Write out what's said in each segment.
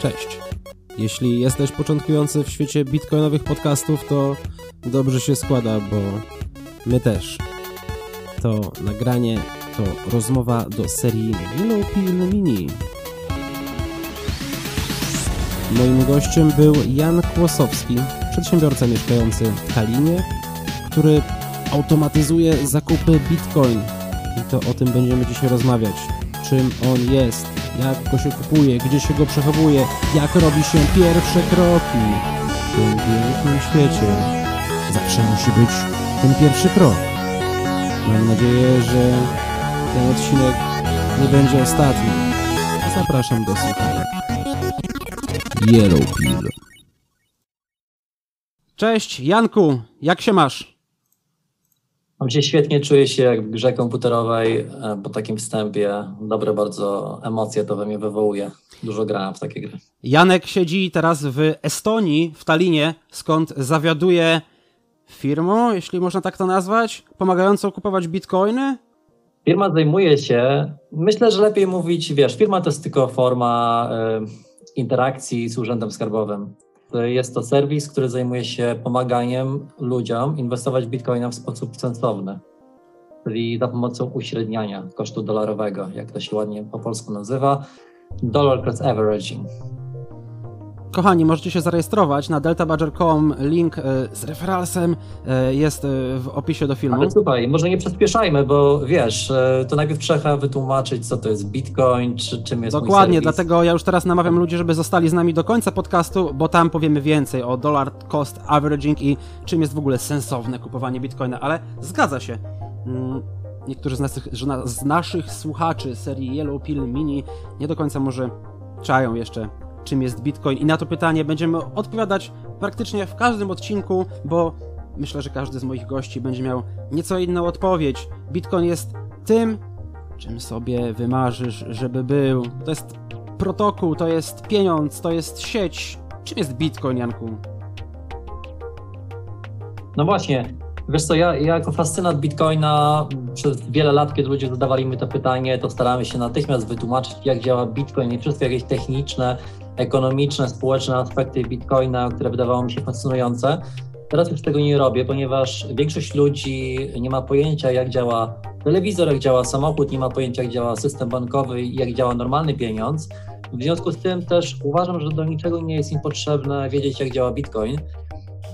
Cześć. Jeśli jesteś początkujący w świecie bitcoinowych podcastów, to dobrze się składa, bo my też. To nagranie to rozmowa do serii Yellow Pill Mini. Moim gościem był Jan Kłosowski, przedsiębiorca mieszkający w Talinie, który automatyzuje zakupy bitcoin. I to o tym będziemy dzisiaj rozmawiać. Czym on jest, jak go się kupuje, gdzie się go przechowuje, jak robi się pierwsze kroki. W tym pięknym świecie zawsze musi być ten pierwszy krok. Mam nadzieję, że ten odcinek nie będzie ostatni. Zapraszam do słuchania. Yellow Pill. Cześć, Janku, jak się masz? Mam się świetnie, czuję się jak w grze komputerowej e, po takim wstępie. Dobre bardzo emocje to we mnie wywołuje. Dużo grałem w takie gry. Janek siedzi teraz w Estonii, w Talinie, skąd zawiaduje firmą, jeśli można tak to nazwać, pomagającą kupować bitcoiny. Firma zajmuje się, myślę, że lepiej mówić, wiesz, firma to jest tylko forma y, interakcji z urzędem skarbowym. Jest to serwis, który zajmuje się pomaganiem ludziom inwestować w bitcoina w sposób sensowny, czyli za pomocą uśredniania kosztu dolarowego, jak to się ładnie po polsku nazywa, dollar cost averaging. Kochani, możecie się zarejestrować na deltabadger.com. Link e, z referalsem e, jest e, w opisie do filmu. Ale słuchaj, może nie przyspieszajmy, bo wiesz, to najpierw trzeba wytłumaczyć, co to jest Bitcoin, czy czym jest Dokładnie, dlatego ja już teraz namawiam ludzi, żeby zostali z nami do końca podcastu, bo tam powiemy więcej o dollar cost averaging i czym jest w ogóle sensowne kupowanie Bitcoina, ale zgadza się. Mm, niektórzy z naszych, z naszych słuchaczy serii Yellow Pill Mini nie do końca może czają jeszcze czym jest Bitcoin i na to pytanie będziemy odpowiadać praktycznie w każdym odcinku, bo myślę, że każdy z moich gości będzie miał nieco inną odpowiedź. Bitcoin jest tym, czym sobie wymarzysz, żeby był. To jest protokół, to jest pieniądz, to jest sieć. Czym jest Bitcoin, Janku? No właśnie, Wiesz co, ja, ja jako fascynat Bitcoina przez wiele lat, kiedy ludzie zadawali mi to pytanie, to staramy się natychmiast wytłumaczyć, jak działa Bitcoin i wszystkie jakieś techniczne, ekonomiczne, społeczne aspekty Bitcoina, które wydawało mi się fascynujące. Teraz już tego nie robię, ponieważ większość ludzi nie ma pojęcia, jak działa telewizor, jak działa samochód, nie ma pojęcia, jak działa system bankowy i jak działa normalny pieniądz. W związku z tym też uważam, że do niczego nie jest im potrzebne wiedzieć, jak działa Bitcoin.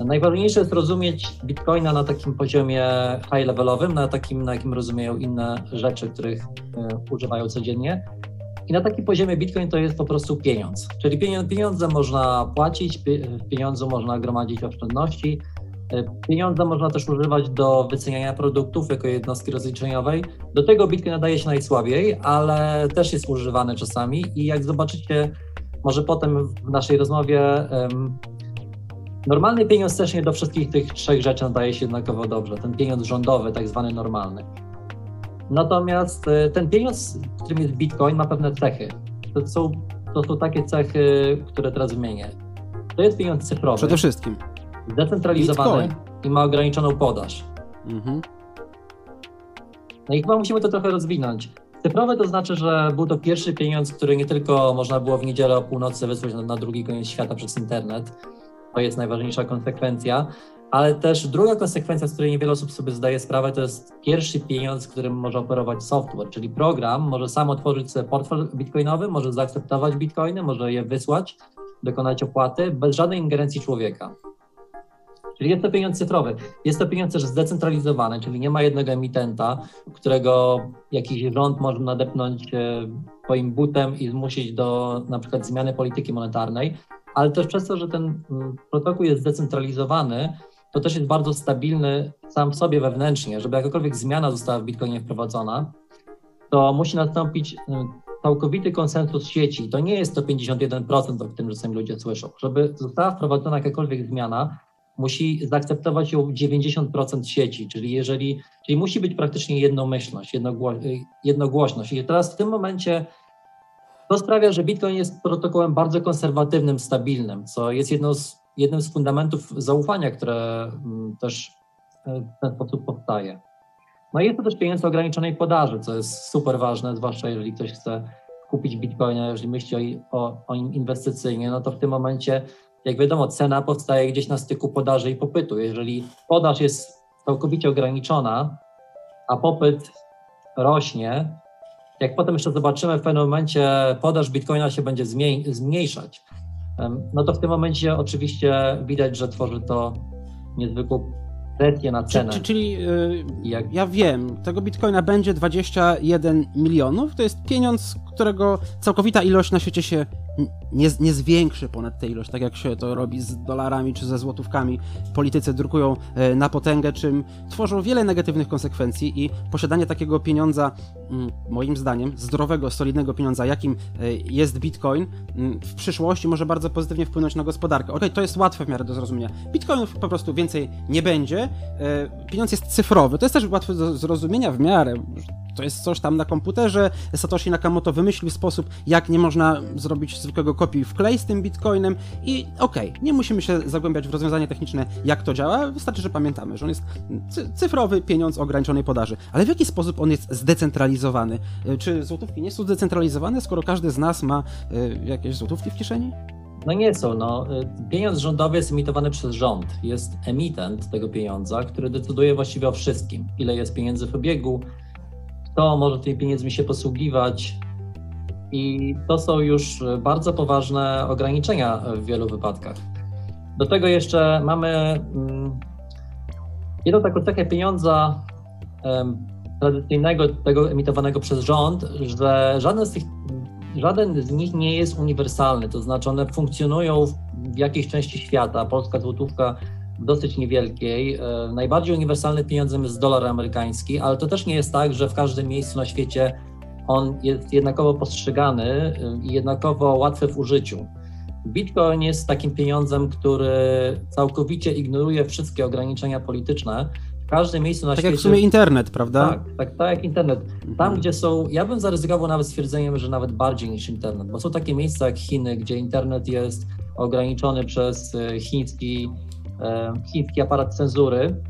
Najważniejsze jest rozumieć Bitcoina na takim poziomie high-levelowym, na takim, na jakim rozumieją inne rzeczy, których y, używają codziennie. I na takim poziomie Bitcoin to jest po prostu pieniądz. Czyli pieniądze można płacić, pieniądze można gromadzić oszczędności, e, pieniądze można też używać do wyceniania produktów jako jednostki rozliczeniowej. Do tego Bitcoin nadaje się najsłabiej, ale też jest używany czasami i jak zobaczycie, może potem w naszej rozmowie, normalny pieniądz też nie do wszystkich tych trzech rzeczy nadaje się jednakowo dobrze. Ten pieniądz rządowy, tak zwany normalny. Natomiast e, ten pieniądz, którym jest Bitcoin, ma pewne cechy. To są, to są takie cechy, które teraz wymienię. To jest pieniądz cyfrowy. Przede wszystkim. Zdecentralizowany Bitcoin. i ma ograniczoną podaż. Mhm. No i chyba musimy to trochę rozwinąć. Cyfrowy to znaczy, że był to pierwszy pieniądz, który nie tylko można było w niedzielę o północy wysłać na, na drugi koniec świata przez internet. To jest najważniejsza konsekwencja, ale też druga konsekwencja, z której niewiele osób sobie zdaje sprawę, to jest pierwszy pieniądz, którym może operować software, czyli program może sam otworzyć sobie portfel bitcoinowy, może zaakceptować bitcoiny, może je wysłać, dokonać opłaty bez żadnej ingerencji człowieka. Czyli jest to pieniądz cyfrowy. Jest to pieniądz też zdecentralizowany, czyli nie ma jednego emitenta, którego jakiś rząd może nadepnąć e, swoim butem i zmusić do na przykład zmiany polityki monetarnej, ale też przez to, że ten mm, protokół jest zdecentralizowany, to też jest bardzo stabilny sam w sobie wewnętrznie. Żeby jakakolwiek zmiana została w Bitcoinie wprowadzona, to musi nastąpić y, całkowity konsensus sieci. To nie jest to 51%, o którym czasami ludzie słyszą. Żeby została wprowadzona jakakolwiek zmiana, musi zaakceptować ją 90% sieci, czyli jeżeli, czyli musi być praktycznie jednomyślność, jednogło, y, jednogłośność. I teraz w tym momencie to sprawia, że Bitcoin jest protokołem bardzo konserwatywnym, stabilnym, co jest jedną z jednym z fundamentów zaufania, które mm, też e, w ten sposób powstaje. No i jest to też pieniądz o ograniczonej podaży, co jest super ważne, zwłaszcza jeżeli ktoś chce kupić bitcoina, jeżeli myśli o, o, o inwestycyjnie, no to w tym momencie, jak wiadomo, cena powstaje gdzieś na styku podaży i popytu. Jeżeli podaż jest całkowicie ograniczona, a popyt rośnie, jak potem jeszcze zobaczymy w pewnym momencie podaż bitcoina się będzie zmniejszać, no to w tym momencie oczywiście widać, że tworzy to niezwykłą presję na cenę. Czyli, czyli yy, jak... ja wiem, tego bitcoina będzie 21 milionów, to jest pieniądz, którego całkowita ilość na świecie się nie, nie zwiększy ponad tę ilość, tak jak się to robi z dolarami czy ze złotówkami. Politycy drukują e, na potęgę, czym tworzą wiele negatywnych konsekwencji i posiadanie takiego pieniądza, mm, moim zdaniem, zdrowego, solidnego pieniądza, jakim e, jest bitcoin, mm, w przyszłości może bardzo pozytywnie wpłynąć na gospodarkę. Ok, to jest łatwe w miarę do zrozumienia. Bitcoinów po prostu więcej nie będzie. E, pieniądz jest cyfrowy. To jest też łatwe do zrozumienia w miarę to jest coś tam na komputerze. Satoshi Nakamoto wymyślił sposób, jak nie można zrobić zwykłego kopii wklej z tym bitcoinem i okej, okay, nie musimy się zagłębiać w rozwiązania techniczne, jak to działa, wystarczy, że pamiętamy, że on jest cyfrowy pieniądz ograniczonej podaży. Ale w jaki sposób on jest zdecentralizowany? E, czy złotówki nie są zdecentralizowane, skoro każdy z nas ma y, jakieś złotówki w kieszeni? No nie są. No. E, pieniądz rządowy jest emitowany przez rząd. Jest emitent tego pieniądza, który decyduje właściwie o wszystkim. Ile jest pieniędzy w obiegu, kto może tymi pieniędzmi się posługiwać. I to są już bardzo poważne ograniczenia w wielu wypadkach. Do tego jeszcze mamy jedną taką cechę pieniądza tradycyjnego, tego emitowanego przez rząd, że żaden z, tych, żaden z nich nie jest uniwersalny, to znaczy one funkcjonują w jakiejś części świata. Polska złotówka dosyć niewielkiej. E, najbardziej uniwersalnym pieniądzem jest dolar amerykański, ale to też nie jest tak, że w każdym miejscu na świecie on jest jednakowo postrzegany e, i jednakowo łatwy w użyciu. Bitcoin jest takim pieniądzem, który całkowicie ignoruje wszystkie ograniczenia polityczne. W każdym miejscu na tak świecie. Tak jak w sumie internet, prawda? Tak, tak, tak jak internet. Tam, mhm. gdzie są. Ja bym zaryzykował nawet stwierdzeniem, że nawet bardziej niż internet, bo są takie miejsca jak Chiny, gdzie internet jest ograniczony przez e, chiński E, chiński aparat cenzury.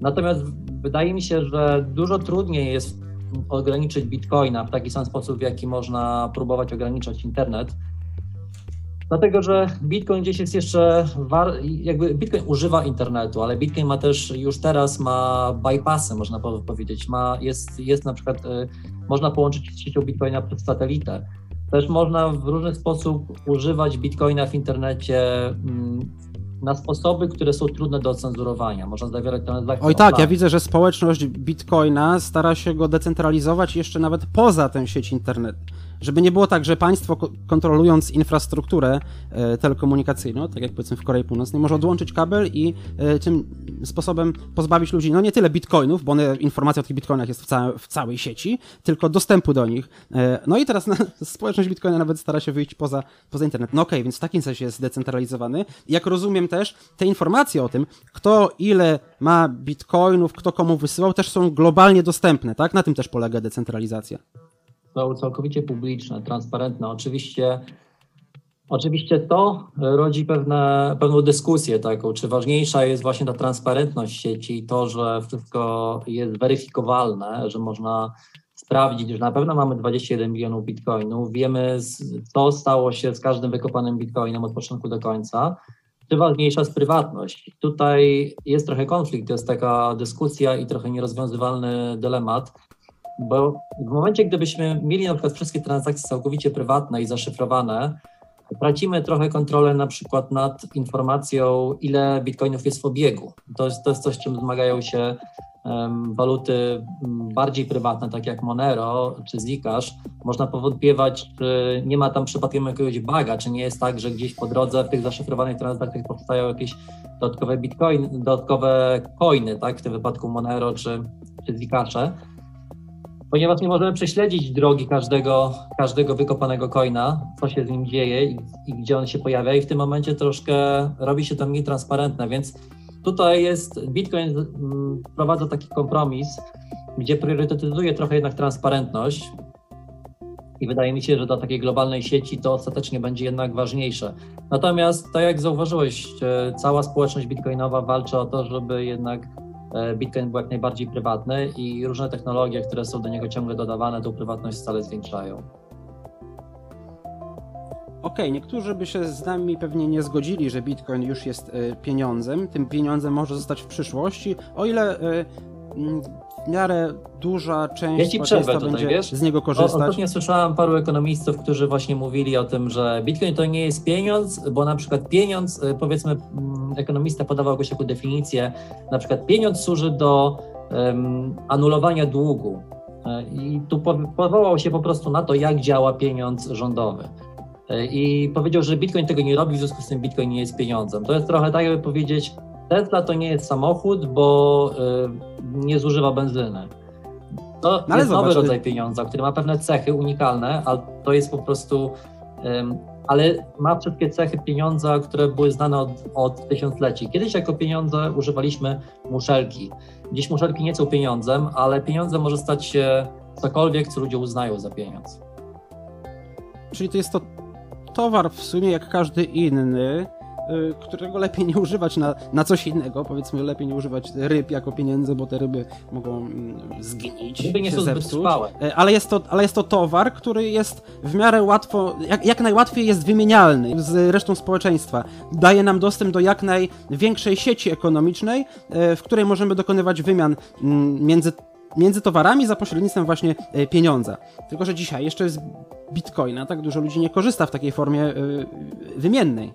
Natomiast wydaje mi się, że dużo trudniej jest ograniczyć bitcoina w taki sam sposób, w jaki można próbować ograniczać internet. Dlatego, że Bitcoin gdzieś jest jeszcze, jakby Bitcoin używa internetu, ale Bitcoin ma też już teraz ma bypassy, można powiedzieć. Ma, jest, jest na przykład, e, można połączyć siecią Bitcoina przez satelitę. Też można w różny sposób używać Bitcoina w internecie mm, na sposoby, które są trudne do ocenzurowania. Można zawierać transakcje. Oj tak, ja widzę, że społeczność Bitcoina stara się go decentralizować jeszcze nawet poza tę sieć internet żeby nie było tak, że państwo kontrolując infrastrukturę e, telekomunikacyjną, tak jak powiedzmy w Korei Północnej, może odłączyć kabel i e, tym sposobem pozbawić ludzi, no nie tyle bitcoinów, bo one, informacja o tych bitcoinach jest w, w całej sieci, tylko dostępu do nich. E, no i teraz społeczność bitcoina nawet stara się wyjść poza, poza internet. No okej, okay, więc w takim sensie jest zdecentralizowany. Jak rozumiem też, te informacje o tym, kto ile ma bitcoinów, kto komu wysyłał, też są globalnie dostępne, tak? Na tym też polega decentralizacja całkowicie publiczne, transparentne. Oczywiście, oczywiście to rodzi pewne, pewną dyskusję taką, czy ważniejsza jest właśnie ta transparentność sieci i to, że wszystko jest weryfikowalne, że można sprawdzić, że na pewno mamy 21 milionów bitcoinów, wiemy co stało się z każdym wykopanym bitcoinem od początku do końca, czy ważniejsza jest prywatność. Tutaj jest trochę konflikt, jest taka dyskusja i trochę nierozwiązywalny dylemat, bo w momencie, gdybyśmy mieli na przykład wszystkie transakcje całkowicie prywatne i zaszyfrowane, tracimy trochę kontrolę na przykład nad informacją, ile bitcoinów jest w obiegu. To jest, to jest coś, czym zmagają się um, waluty bardziej prywatne, tak jak Monero czy Zcash. Można powątpiewać, czy nie ma tam przypadkiem jakiegoś baga, czy nie jest tak, że gdzieś po drodze w tych zaszyfrowanych transakcjach powstają jakieś dodatkowe bitcoiny, dodatkowe coiny, tak, w tym wypadku Monero czy, czy ponieważ nie możemy prześledzić drogi każdego, każdego wykopanego coina, co się z nim dzieje i, i, gdzie on się pojawia. I w tym momencie troszkę robi się to mniej transparentne, więc tutaj jest, Bitcoin mm, wprowadza taki kompromis, gdzie priorytetyzuje trochę jednak transparentność. I wydaje mi się, że do takiej globalnej sieci to ostatecznie będzie jednak ważniejsze. Natomiast, tak jak zauważyłeś, e, cała społeczność bitcoinowa walczy o to, żeby jednak Bitcoin był jak najbardziej prywatny i różne technologie, które są do niego ciągle dodawane, tą prywatność wcale zwiększają. okay, niektórzy by się z nami pewnie nie zgodzili, że Bitcoin już jest y, pieniądzem. Tym pieniądzem może zostać w przyszłości, o ile y, w miarę duża część ja tutaj, będzie wiesz? z niego korzystać. Ostatnio słyszałem paru ekonomistów, którzy właśnie mówili o tym, że Bitcoin to nie jest pieniądz, bo na przykład pieniądz, y, powiedzmy, mm, ekonomista podawał jakąś taką definicję, na przykład pieniądz służy do um, anulowania długu. E, I tu powołał się po prostu na to, jak działa pieniądz rządowy. E, I powiedział, że Bitcoin tego nie robi, w związku z tym Bitcoin nie jest pieniądzem. To jest trochę tak, jakby powiedzieć, Tesla to nie jest samochód, bo y, nie zużywa benzyny. To no, jest zobacz, nowy rodzaj pieniądza, który ma pewne cechy unikalne, ale to jest po prostu. ale ma wszystkie cechy pieniądza, które były znane od, od tysiącleci. Kiedyś jako pieniądze używaliśmy muszelki. Dziś muszelki nie są pieniądzem, ale pieniądze może stać się cokolwiek, co ludzie uznają za pieniądz. Czyli to jest to towar w sumie jak każdy inny, którego lepiej nie używać na, na coś innego. Powiedzmy, lepiej nie używać ryb jako pieniędzy, bo te ryby mogą mm, zgnić, ryby nie są zepsuć. Y, ale jest, to, ale jest to towar, który jest w miarę łatwo, jak, jak najłatwiej jest wymienialny z resztą społeczeństwa. Daje nam dostęp do jak największej sieci ekonomicznej, y, w której możemy dokonywać wymian mm, między między towarami za pośrednictwem właśnie pieniądza. Tylko, że dzisiaj jeszcze z bitcoina tak dużo ludzi nie korzysta w takiej formie wymiennej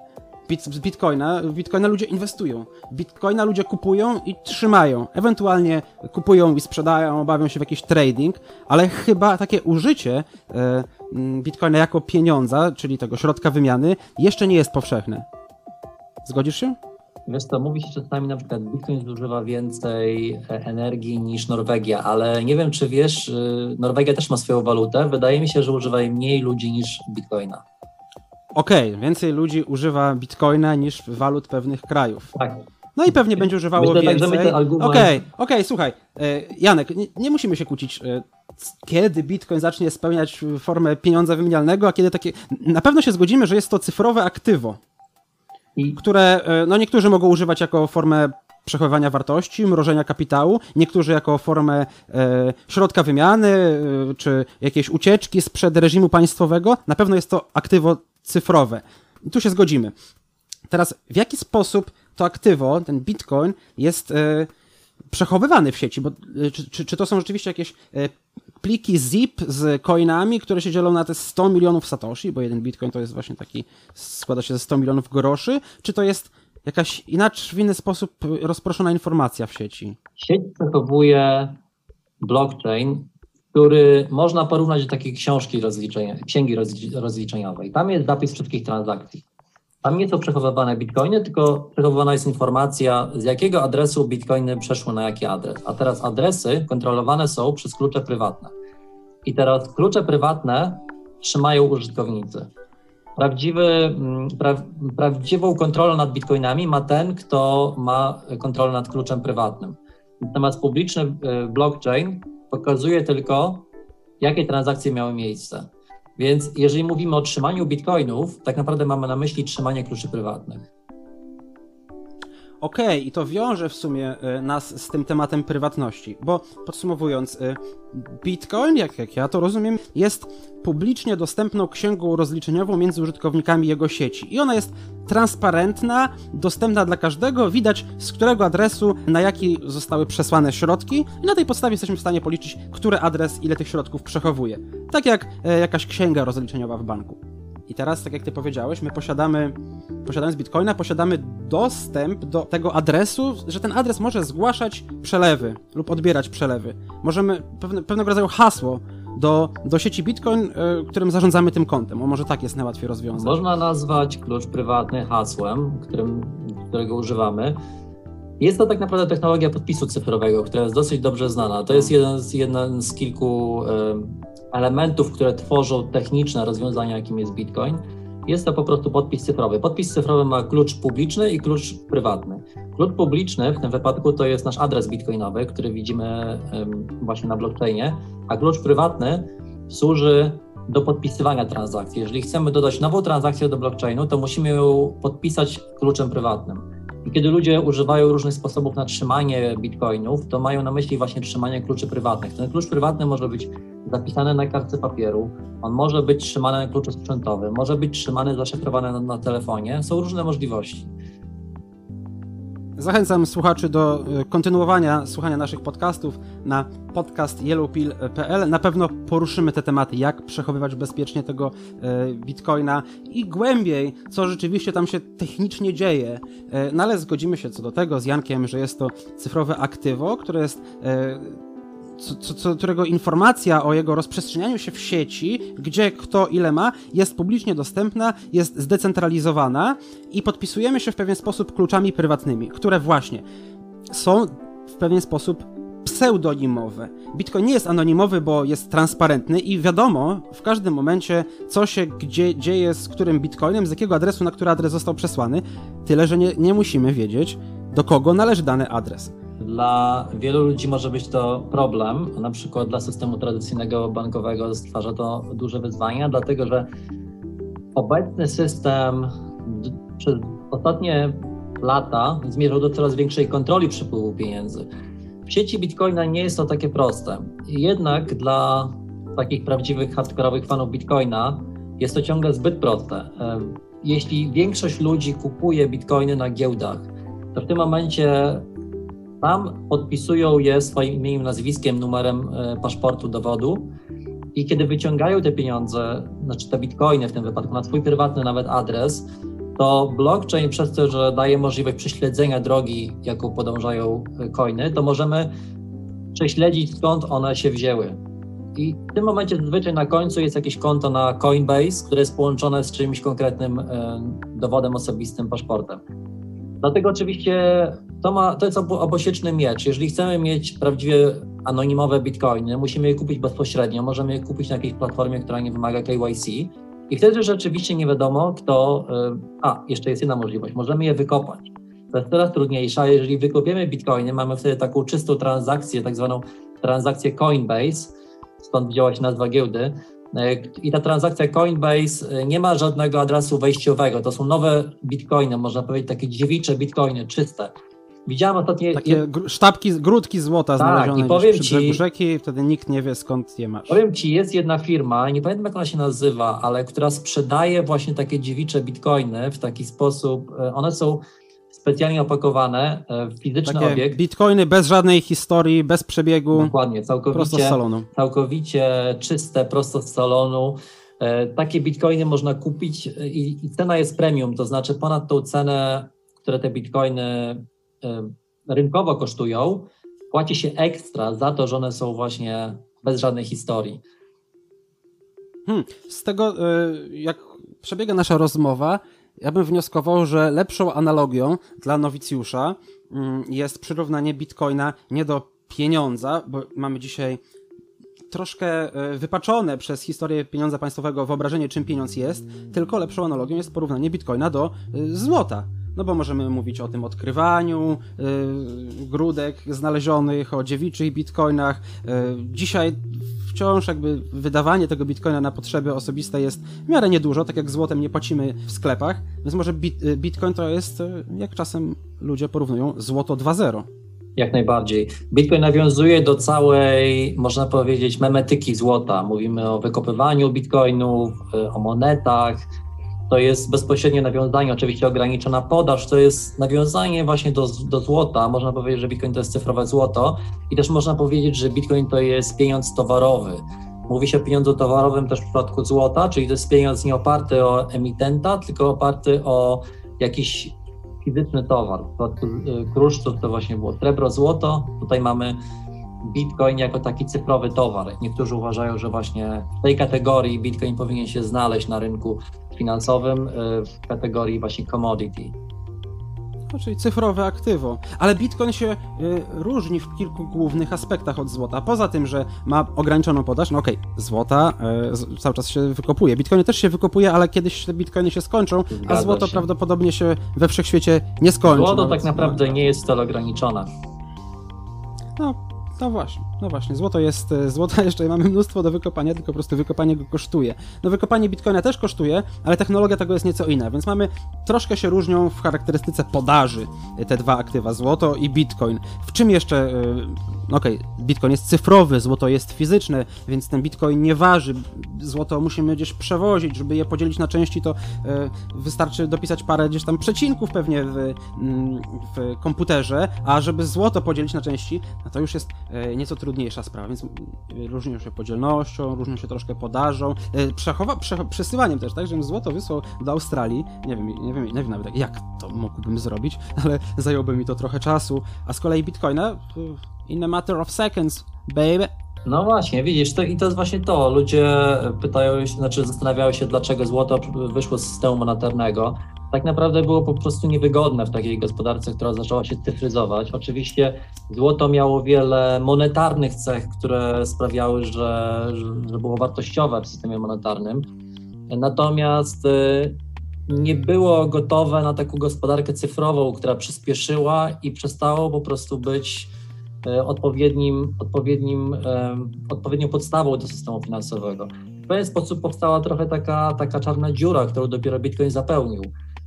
bit, z Bitcoina, Bitcoina ludzie inwestują. Bitcoina ludzie kupują i trzymają. Ewentualnie kupują i sprzedają, bawią się w jakiś trading, ale chyba takie użycie e, Bitcoina jako pieniądza, czyli tego środka wymiany, jeszcze nie jest powszechne. Zgodzisz się? Wiesz to mówi się czasami na przykład Bitcoin zużywa więcej e, energii niż Norwegia, ale nie wiem czy wiesz, y, Norwegia też ma swoją walutę. Wydaje mi się, że używa jej mniej ludzi niż Bitcoina. Okej, okay, więcej ludzi używa bitcoina niż walut pewnych krajów. Tak. No i pewnie będzie używało Myślę, więcej. Okej, tak, okej, okay, okay, słuchaj, e, Janek, nie, nie, musimy się kłócić, e, kiedy bitcoin zacznie spełniać formę pieniądza wymienialnego, a kiedy takie... Na pewno się zgodzimy, że jest to cyfrowe aktywo, I... które e, no niektórzy mogą używać jako formę przechowywania wartości, mrożenia kapitału, niektórzy jako formę e, środka wymiany, e, czy jakieś ucieczki sprzed reżimu państwowego. Na pewno jest to aktywo cyfrowe. I tu się zgodzimy. Teraz, w jaki sposób to aktywo, ten bitcoin, jest e, przechowywany w sieci? Bo, e, czy, czy, czy, to są rzeczywiście jakieś e, pliki zip z coinami, które się dzielą na te 100 milionów satoshi, bo jeden bitcoin to jest właśnie taki, składa się ze 100 milionów groszy, czy to jest jakaś inaczej, w inny sposób rozproszona informacja w sieci? Sieć przechowuje blockchain który można porównać do takiej książki rozliczenia, księgi rozliczeniowej. Tam jest zapis wszystkich transakcji. Tam nie są przechowywane bitcoiny, tylko przechowywana jest informacja, z jakiego adresu bitcoiny przeszły na jaki adres. A teraz adresy kontrolowane są przez klucze prywatne. I teraz klucze prywatne trzymają użytkownicy. Prawdziwy, mm, pra, prawdziwą kontrolę nad bitcoinami ma ten, kto ma kontrolę nad kluczem prywatnym. Natomiast publiczny y, blockchain pokazuje tylko, jakie transakcje miały miejsce. Więc jeżeli mówimy o trzymaniu bitcoinów, tak naprawdę mamy na myśli trzymanie kluczy prywatnych. Okej, okay, i to wiąże w sumie y, nas z tym tematem prywatności, bo podsumowując, y, Bitcoin, jak, jak ja to rozumiem, jest publicznie dostępną księgą rozliczeniową między użytkownikami jego sieci. I ona jest transparentna, dostępna dla każdego, widać z którego adresu na jaki zostały przesłane środki i na tej podstawie jesteśmy w stanie policzyć, który adres ile tych środków przechowuje. Tak jak e, jakaś księga rozliczeniowa w banku. I teraz, tak jak ty powiedziałeś, my posiadamy, posiadając Bitcoina, posiadamy dostęp do tego adresu, że ten adres może zgłaszać przelewy lub odbierać przelewy. Możemy pewne, pewnego rodzaju hasło do, do sieci Bitcoin, y, którym zarządzamy tym kontem. O, może tak jest najłatwiej rozwiązać. Można nazwać klucz prywatny hasłem, którym, którego używamy. Jest to tak naprawdę technologia podpisu cyfrowego, która jest dosyć dobrze znana. To jest jeden z, jeden z kilku elementów, które tworzą techniczne rozwiązania, jakim jest Bitcoin. Jest to po prostu podpis cyfrowy. Podpis cyfrowy ma klucz publiczny i klucz prywatny. Klucz publiczny w tym wypadku to jest nasz adres bitcoinowy, który widzimy właśnie na blockchainie, a klucz prywatny służy do podpisywania transakcji. Jeżeli chcemy dodać nową transakcję do blockchainu, to musimy ją podpisać kluczem prywatnym. I kiedy ludzie używają różnych sposobów na trzymanie bitcoinów, to mają na myśli właśnie trzymanie kluczy prywatnych. Ten klucz prywatny może być zapisany na kartce papieru, on może być trzymany na kluczu sprzętowym, może być trzymany, zaszyfrowany na, na telefonie. Są różne możliwości. Zachęcam słuchaczy do e, kontynuowania słuchania naszych podcastów na podcast yellowpill.pl. Na pewno poruszymy te tematy, jak przechowywać bezpiecznie tego e, bitcoina i głębiej, co rzeczywiście tam się technicznie dzieje. E, no ale zgodzimy się co do tego z Jankiem, że jest to cyfrowe aktywo, które jest co, co, którego informacja o jego rozprzestrzenianiu się w sieci, gdzie kto ile ma, jest publicznie dostępna, jest zdecentralizowana i podpisujemy się w pewien sposób kluczami prywatnymi, które właśnie są w pewien sposób pseudonimowe. Bitcoin nie jest anonimowy, bo jest transparentny i wiadomo w każdym momencie, co się gdzie dzieje z którym bitcoinem, z jakiego adresu na który adres został przesłany, tyle że nie, nie musimy wiedzieć, do kogo należy dany adres. Dla wielu ludzi może być to problem, na przykład dla systemu tradycyjnego bankowego stwarza to duże wyzwania, dlatego że obecny system przez ostatnie lata zmierzał do coraz większej kontroli przepływu pieniędzy. W sieci Bitcoina nie jest to takie proste. Jednak dla takich prawdziwych hardkorowych fanów Bitcoina jest to ciągle zbyt proste. Jeśli większość ludzi kupuje Bitcoiny na giełdach, to w tym momencie tam podpisują je swoim imieniem, nazwiskiem, numerem e, paszportu, dowodu. I kiedy wyciągają te pieniądze, znaczy te bitcoiny w tym wypadku, na swój prywatny nawet adres, to blockchain przez to, że daje możliwość prześledzenia drogi, jaką podążają e, coiny, to możemy prześledzić skąd one się wzięły. I w tym momencie zazwyczaj na końcu jest jakieś konto na Coinbase, które jest połączone z czymś konkretnym e, dowodem osobistym, paszportem. Dlatego oczywiście to, ma, to jest obosieczny miecz. Jeżeli chcemy mieć prawdziwie anonimowe bitcoiny, musimy je kupić bezpośrednio, możemy je kupić na jakiejś platformie, która nie wymaga KYC. I wtedy rzeczywiście nie wiadomo, kto. Y, a, jeszcze jest jedna możliwość, możemy je wykopać. To jest coraz trudniejsza. Jeżeli wykopiemy bitcoiny, mamy wtedy taką czystą transakcję, tak zwaną transakcję Coinbase, stąd wzięła się nazwa giełdy, I ta transakcja Coinbase e, nie ma żadnego adresu wejściowego. To są nowe bitcoiny, można powiedzieć takie dziewicze bitcoiny, czyste. Widziałem ostatnio. Takie sztabki, grudki złota tak, znalezione i powiem przy ci, rzeki, wtedy nikt nie wie skąd je masz. Powiem ci, jest jedna firma, nie pamiętam jak ona się nazywa, ale która sprzedaje właśnie takie dziewicze bitcoiny w taki sposób. E, one są specjalnie opakowane e, w fizyczny Takie obiekt. Bitcoiny bez żadnej historii, bez przebiegu. Dokładnie, całkowicie, prosto z salonu. całkowicie czyste, prosto z salonu. E, takie bitcoiny można kupić e, i, i cena jest premium, to znaczy ponad tą cenę, które te bitcoiny rynkowo kosztują, płaci się ekstra za to, że one są właśnie bez żadnej historii. Hmm, z tego, jak przebiega nasza rozmowa, ja bym wnioskował, że lepszą analogią dla nowicjusza mm, jest przyrównanie bitcoina nie do pieniądza, bo mamy dzisiaj troszkę e, wypaczone przez historię pieniądza państwowego wyobrażenie, czym pieniądz jest, tylko lepszą analogią jest porównanie bitcoina do e, złota. No bo możemy mówić o tym odkrywaniu yy, grudek znalezionych, o dziewiczych bitcoinach. Yy, dzisiaj wciąż jakby wydawanie tego bitcoina na potrzeby osobiste jest w miarę niedużo, tak jak złotem nie płacimy w sklepach, więc może bit, bitcoin to jest, jak czasem ludzie porównują, złoto 2.0. Jak najbardziej. Bitcoin nawiązuje do całej, można powiedzieć, memetyki złota. Mówimy o wykopywaniu bitcoinów, y, o monetach, to jest bezpośrednie nawiązanie, oczywiście ograniczona podaż, to jest nawiązanie właśnie do, do złota. Można powiedzieć, że Bitcoin to jest cyfrowe złoto i też można powiedzieć, że Bitcoin to jest pieniądz towarowy. Mówi się o pieniądzu towarowym też w przypadku złota, czyli to jest pieniądz nie oparty o emitenta, tylko oparty o jakiś fizyczny towar. W przypadku kruszców to właśnie było srebro, złoto. Tutaj mamy Bitcoin jako taki cyfrowy towar. Niektórzy uważają, że właśnie w tej kategorii Bitcoin powinien się znaleźć na rynku finansowym y, w kategorii właśnie commodity. No, czyli cyfrowe aktywo. Ale Bitcoin się y, różni w kilku głównych aspektach od złota. Poza tym, że ma ograniczoną podaż, no okej, okay, złota y, cały czas się wykopuje. Bitcoin też się wykopuje, ale kiedyś te bitcoiny się skończą, Zgadza a złoto się. prawdopodobnie się we wszechświecie nie skończy. Złoto tak naprawdę nie jest wcale ograniczone. No, no właśnie, no właśnie, złoto jest, e, złota jeszcze mamy mnóstwo do wykopania, tylko po prostu wykopanie go kosztuje. No wykopanie bitcoina też kosztuje, ale technologia tego jest nieco inna, więc mamy, troszkę się różnią w charakterystyce podaży te dwa aktywa, złoto i bitcoin. W czym jeszcze okej, okay, bitcoin jest cyfrowy, złoto jest fizyczne, więc ten bitcoin nie waży, złoto musimy gdzieś przewozić, żeby je podzielić na części, to e, wystarczy dopisać parę gdzieś tam przecinków pewnie w, mm, w komputerze, a żeby złoto podzielić na części, no to już jest e, nieco trudniejsza sprawa, więc różnią się podzielnością, różnią się troszkę podażą, e, przechowa, prze, przesyłaniem też, tak, żebym złoto wysłał do Australii, nie wiem, nie wiem, nie wiem nawet jak to mógłbym zrobić, ale zająłby mi to trochę czasu, a z kolei bitcoina in a matter of seconds, baby. No właśnie, widzisz, to, i to jest właśnie to. Ludzie pytają się, znaczy zastanawiają się, dlaczego złoto wyszło z systemu monetarnego. Tak naprawdę było po prostu niewygodne w takiej gospodarce, która zaczęła się cyfryzować. Oczywiście złoto miało wiele monetarnych cech, które sprawiały, że, że było wartościowe w systemie monetarnym. Natomiast y, nie było gotowe na taką gospodarkę cyfrową, która przyspieszyła i przestało po prostu być odpowiednim, odpowiednim, odpowiednią podstawą do systemu finansowego. W pewien sposób powstała trochę taka, taka czarna dziura, którą dopiero Bitcoin zapełnił.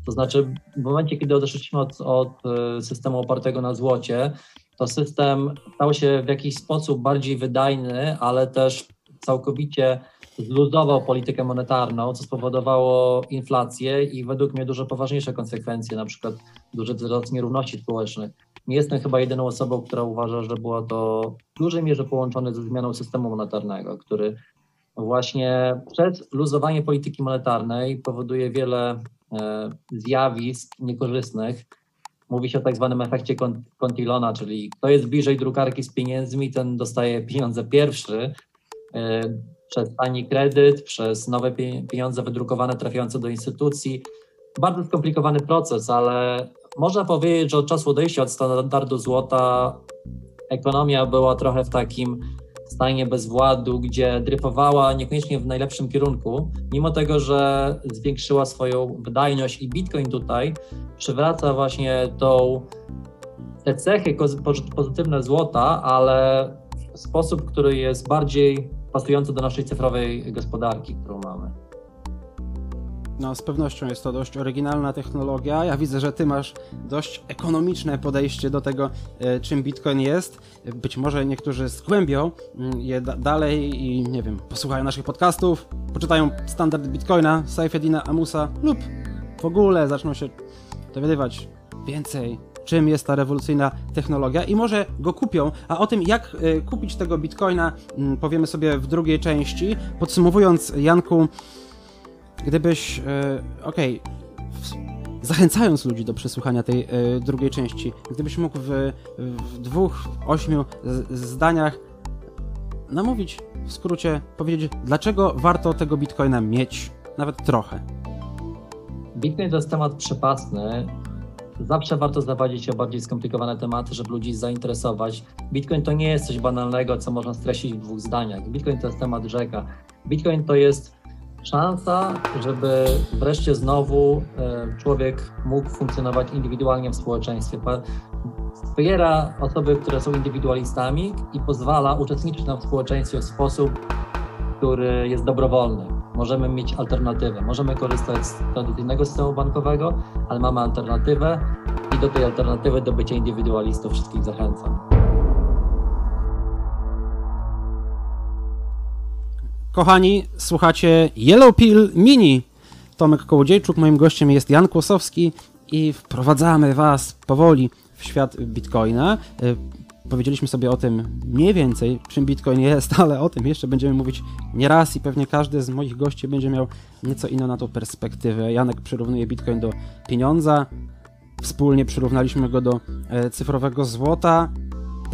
To znaczy, w momencie, kiedy odeszliśmy od, od e, systemu opartego na złocie, to system stał się w jakiś sposób bardziej wydajny, ale też całkowicie zluzował politykę monetarną, co spowodowało inflację i według mnie dużo poważniejsze konsekwencje, na przykład duży wzrost nierówności społecznych. Nie jestem chyba jedyną osobą, która uważa, że było to w dużej mierze połączone ze zmianą systemu monetarnego, który właśnie przez luzowanie polityki monetarnej powoduje wiele e, zjawisk niekorzystnych. Mówi się o tak zwanym efekcie Contilona, czyli kto jest bliżej drukarki z pieniędzmi, ten dostaje pieniądze pierwszy. E, przez tani kredyt, przez nowe pieniądze wydrukowane trafiające do instytucji. Bardzo skomplikowany proces, ale można powiedzieć, że od czasu odejścia od standardu złota ekonomia była trochę w takim stanie bezwładu, gdzie dryfowała niekoniecznie w najlepszym kierunku, mimo tego, że zwiększyła swoją wydajność i Bitcoin tutaj przywraca właśnie tą, te cechy pozytywne złota, ale w sposób, który jest bardziej pasujące do naszej cyfrowej gospodarki, którą mamy. No, z pewnością jest to dość oryginalna technologia. Ja widzę, że ty masz dość ekonomiczne podejście do tego, e, czym Bitcoin jest. Być może niektórzy zgłębią mm, je dalej i nie wiem, posłuchają naszych podcastów, poczytają standard Bitcoina, Saifedina Amusa lub w ogóle zaczną się dowiadywać więcej czym jest ta rewolucyjna technologia i może go kupią. A o tym, jak y, kupić tego bitcoina, mm, powiemy sobie w drugiej części. Podsumowując, Janku, gdybyś, y, okej, okay, zachęcając ludzi do przesłuchania tej y, drugiej części, gdybyś mógł w, w dwóch, ośmiu zdaniach namówić, w skrócie powiedzieć, dlaczego warto tego bitcoina mieć, nawet trochę. Bitcoin to jest temat przepasny, Zawsze warto zawadzić o bardziej skomplikowane tematy, żeby ludzi zainteresować. Bitcoin to nie jest coś banalnego, co można streścić w dwóch zdaniach. Bitcoin to jest temat rzeka. Bitcoin to jest szansa, żeby wreszcie znowu e, człowiek mógł funkcjonować indywidualnie w społeczeństwie. Wspiera osoby, które są indywidualistami i pozwala uczestniczyć nam w społeczeństwie w sposób, który jest dobrowolny możemy mieć alternatywę. Możemy korzystać z tradycyjnego systemu bankowego, ale mamy alternatywę i do tej alternatywy do bycia indywidualistów wszystkich zachęcam. Kochani, słuchacie Yellow Pill Mini. Tomek Kołodziejczuk, moim gościem jest Jan Kłosowski i wprowadzamy Was powoli w świat Bitcoina powiedzieliśmy sobie o tym mniej więcej, czym Bitcoin jest, ale o tym jeszcze będziemy mówić nie raz i pewnie każdy z moich gości będzie miał nieco inną na to perspektywę. Janek przyrównuje Bitcoin do pieniądza, wspólnie przyrównaliśmy go do e, cyfrowego złota.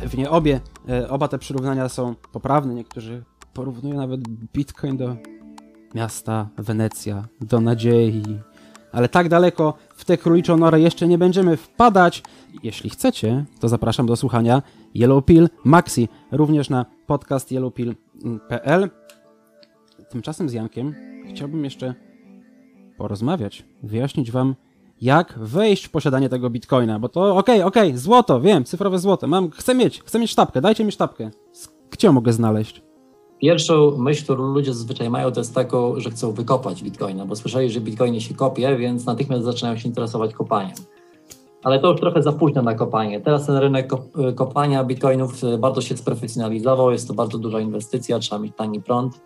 Pewnie obie, e, oba te przyrównania są poprawne. Niektórzy porównują nawet Bitcoin do miasta Wenecja, do nadziei. Ale tak daleko w tę króliczą norę jeszcze nie będziemy wpadać. Jeśli chcecie, to zapraszam do słuchania Yellow Pill Maxi, również na podcast yellowpill.pl. Tymczasem z Jankiem chciałbym jeszcze porozmawiać, wyjaśnić wam, jak wejść w posiadanie tego bitcoina, bo to okej, okay, okej, okay, złoto, wiem, cyfrowe złoto, mam, chcę mieć, chcę mieć sztabkę, dajcie mi sztabkę. Gdzie mogę znaleźć? Pierwszą myśl, którą ludzie zazwyczaj mają, to jest taką, że chcą wykopać bitcoina, bo słyszeli, że bitcoinie się kopie, więc natychmiast zaczynają się interesować kopaniem. ale to już trochę za późno na kopanie. Teraz ten rynek kopania bitcoinów bardzo się sprofesjonalizował, jest to bardzo duża inwestycja, trzeba mieć tani prąd.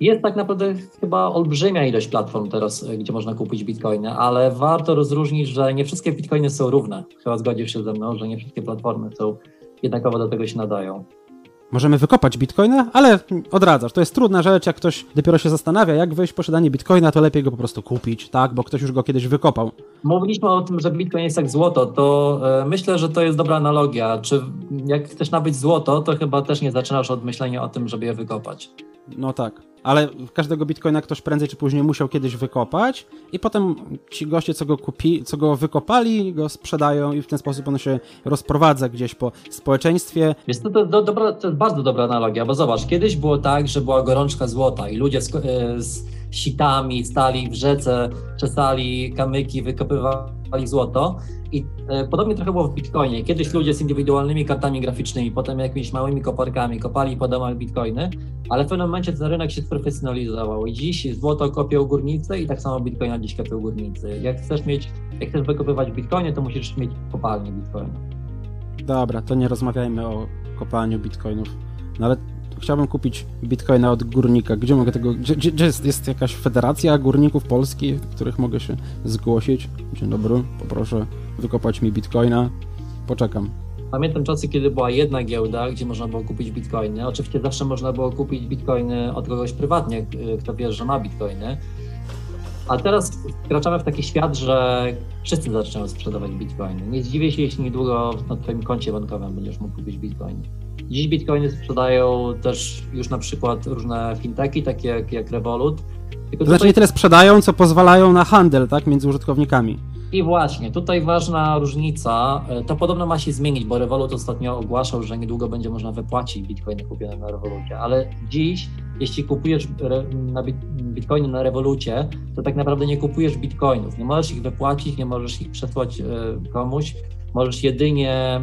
Jest tak naprawdę chyba olbrzymia ilość platform teraz, gdzie można kupić bitcoiny, ale warto rozróżnić, że nie wszystkie bitcoiny są równe. Chyba zgodzisz się ze mną, że nie wszystkie platformy są jednakowo do tego się nadają. Możemy wykopać bitcoina, ale odradzasz. To jest trudna rzecz, jak ktoś dopiero się zastanawia, jak wejść w posiadanie bitcoina, to lepiej go po prostu kupić, tak? Bo ktoś już go kiedyś wykopał. Mówiliśmy o tym, że bitcoin jest jak złoto, to e, myślę, że to jest dobra analogia. Czy jak chcesz nabyć złoto, to chyba też nie zaczynasz od myślenia o tym, żeby je wykopać. No tak ale każdego bitcoina ktoś prędzej czy później musiał kiedyś wykopać i potem ci goście, co go, kupi, co go wykopali, go sprzedają i w ten sposób on się rozprowadza gdzieś po społeczeństwie. Jest to, to, dobra, to bardzo dobra analogia, bo zobacz, kiedyś było tak, że była gorączka złota i ludzie z, e, z sitami stali w rzece, czesali kamyki, wykopywali złoto i e, podobnie trochę było w Bitcoinie. Kiedyś ludzie z indywidualnymi kartami graficznymi, potem jakimiś małymi koparkami kopali po domach Bitcoiny, ale w pewnym momencie ten rynek się sprofesjonalizował i dziś złoto kopią górnicy i tak samo Bitcoina dziś kopią górnicy. Jak chcesz mieć, jak chcesz wykopywać Bitcoiny, to musisz mieć kopalnię Bitcoina. Dobra, to nie rozmawiajmy o kopalniu Bitcoinów. No ale chciałbym kupić bitcoina od górnika. Gdzie mogę tego. Gdzie, gdzie jest, jest, jakaś federacja górników Polski, w których mogę się zgłosić? Dzień dobry, poproszę wykopać mi bitcoina. Poczekam. Pamiętam czasy, kiedy była jedna giełda, gdzie można było kupić bitcoiny. Oczywiście zawsze można było kupić bitcoiny od kogoś prywatnie, kto wie, że ma bitcoiny. A teraz wkraczamy w taki świat, że wszyscy zaczynają sprzedawać bitcoiny. Nie zdziwię się, jeśli niedługo na Twoim koncie bankowym będziesz mógł kupić bitcoiny. Dziś bitcoiny sprzedają też już na przykład różne fintechy, takie jak, jak Revolut. Tylko to znaczy nie tyle sprzedają, co pozwalają na handel tak, między użytkownikami. I właśnie, tutaj ważna różnica, e, to podobno ma się zmienić, bo Revolut ostatnio ogłaszał, że niedługo będzie można wypłacić bitcoiny kupione na Revolucie, ale dziś, jeśli kupujesz na bitcoiny na Revolucie, to tak naprawdę nie kupujesz bitcoinów, nie możesz ich wypłacić, nie możesz ich przesłać e, komuś, możesz jedynie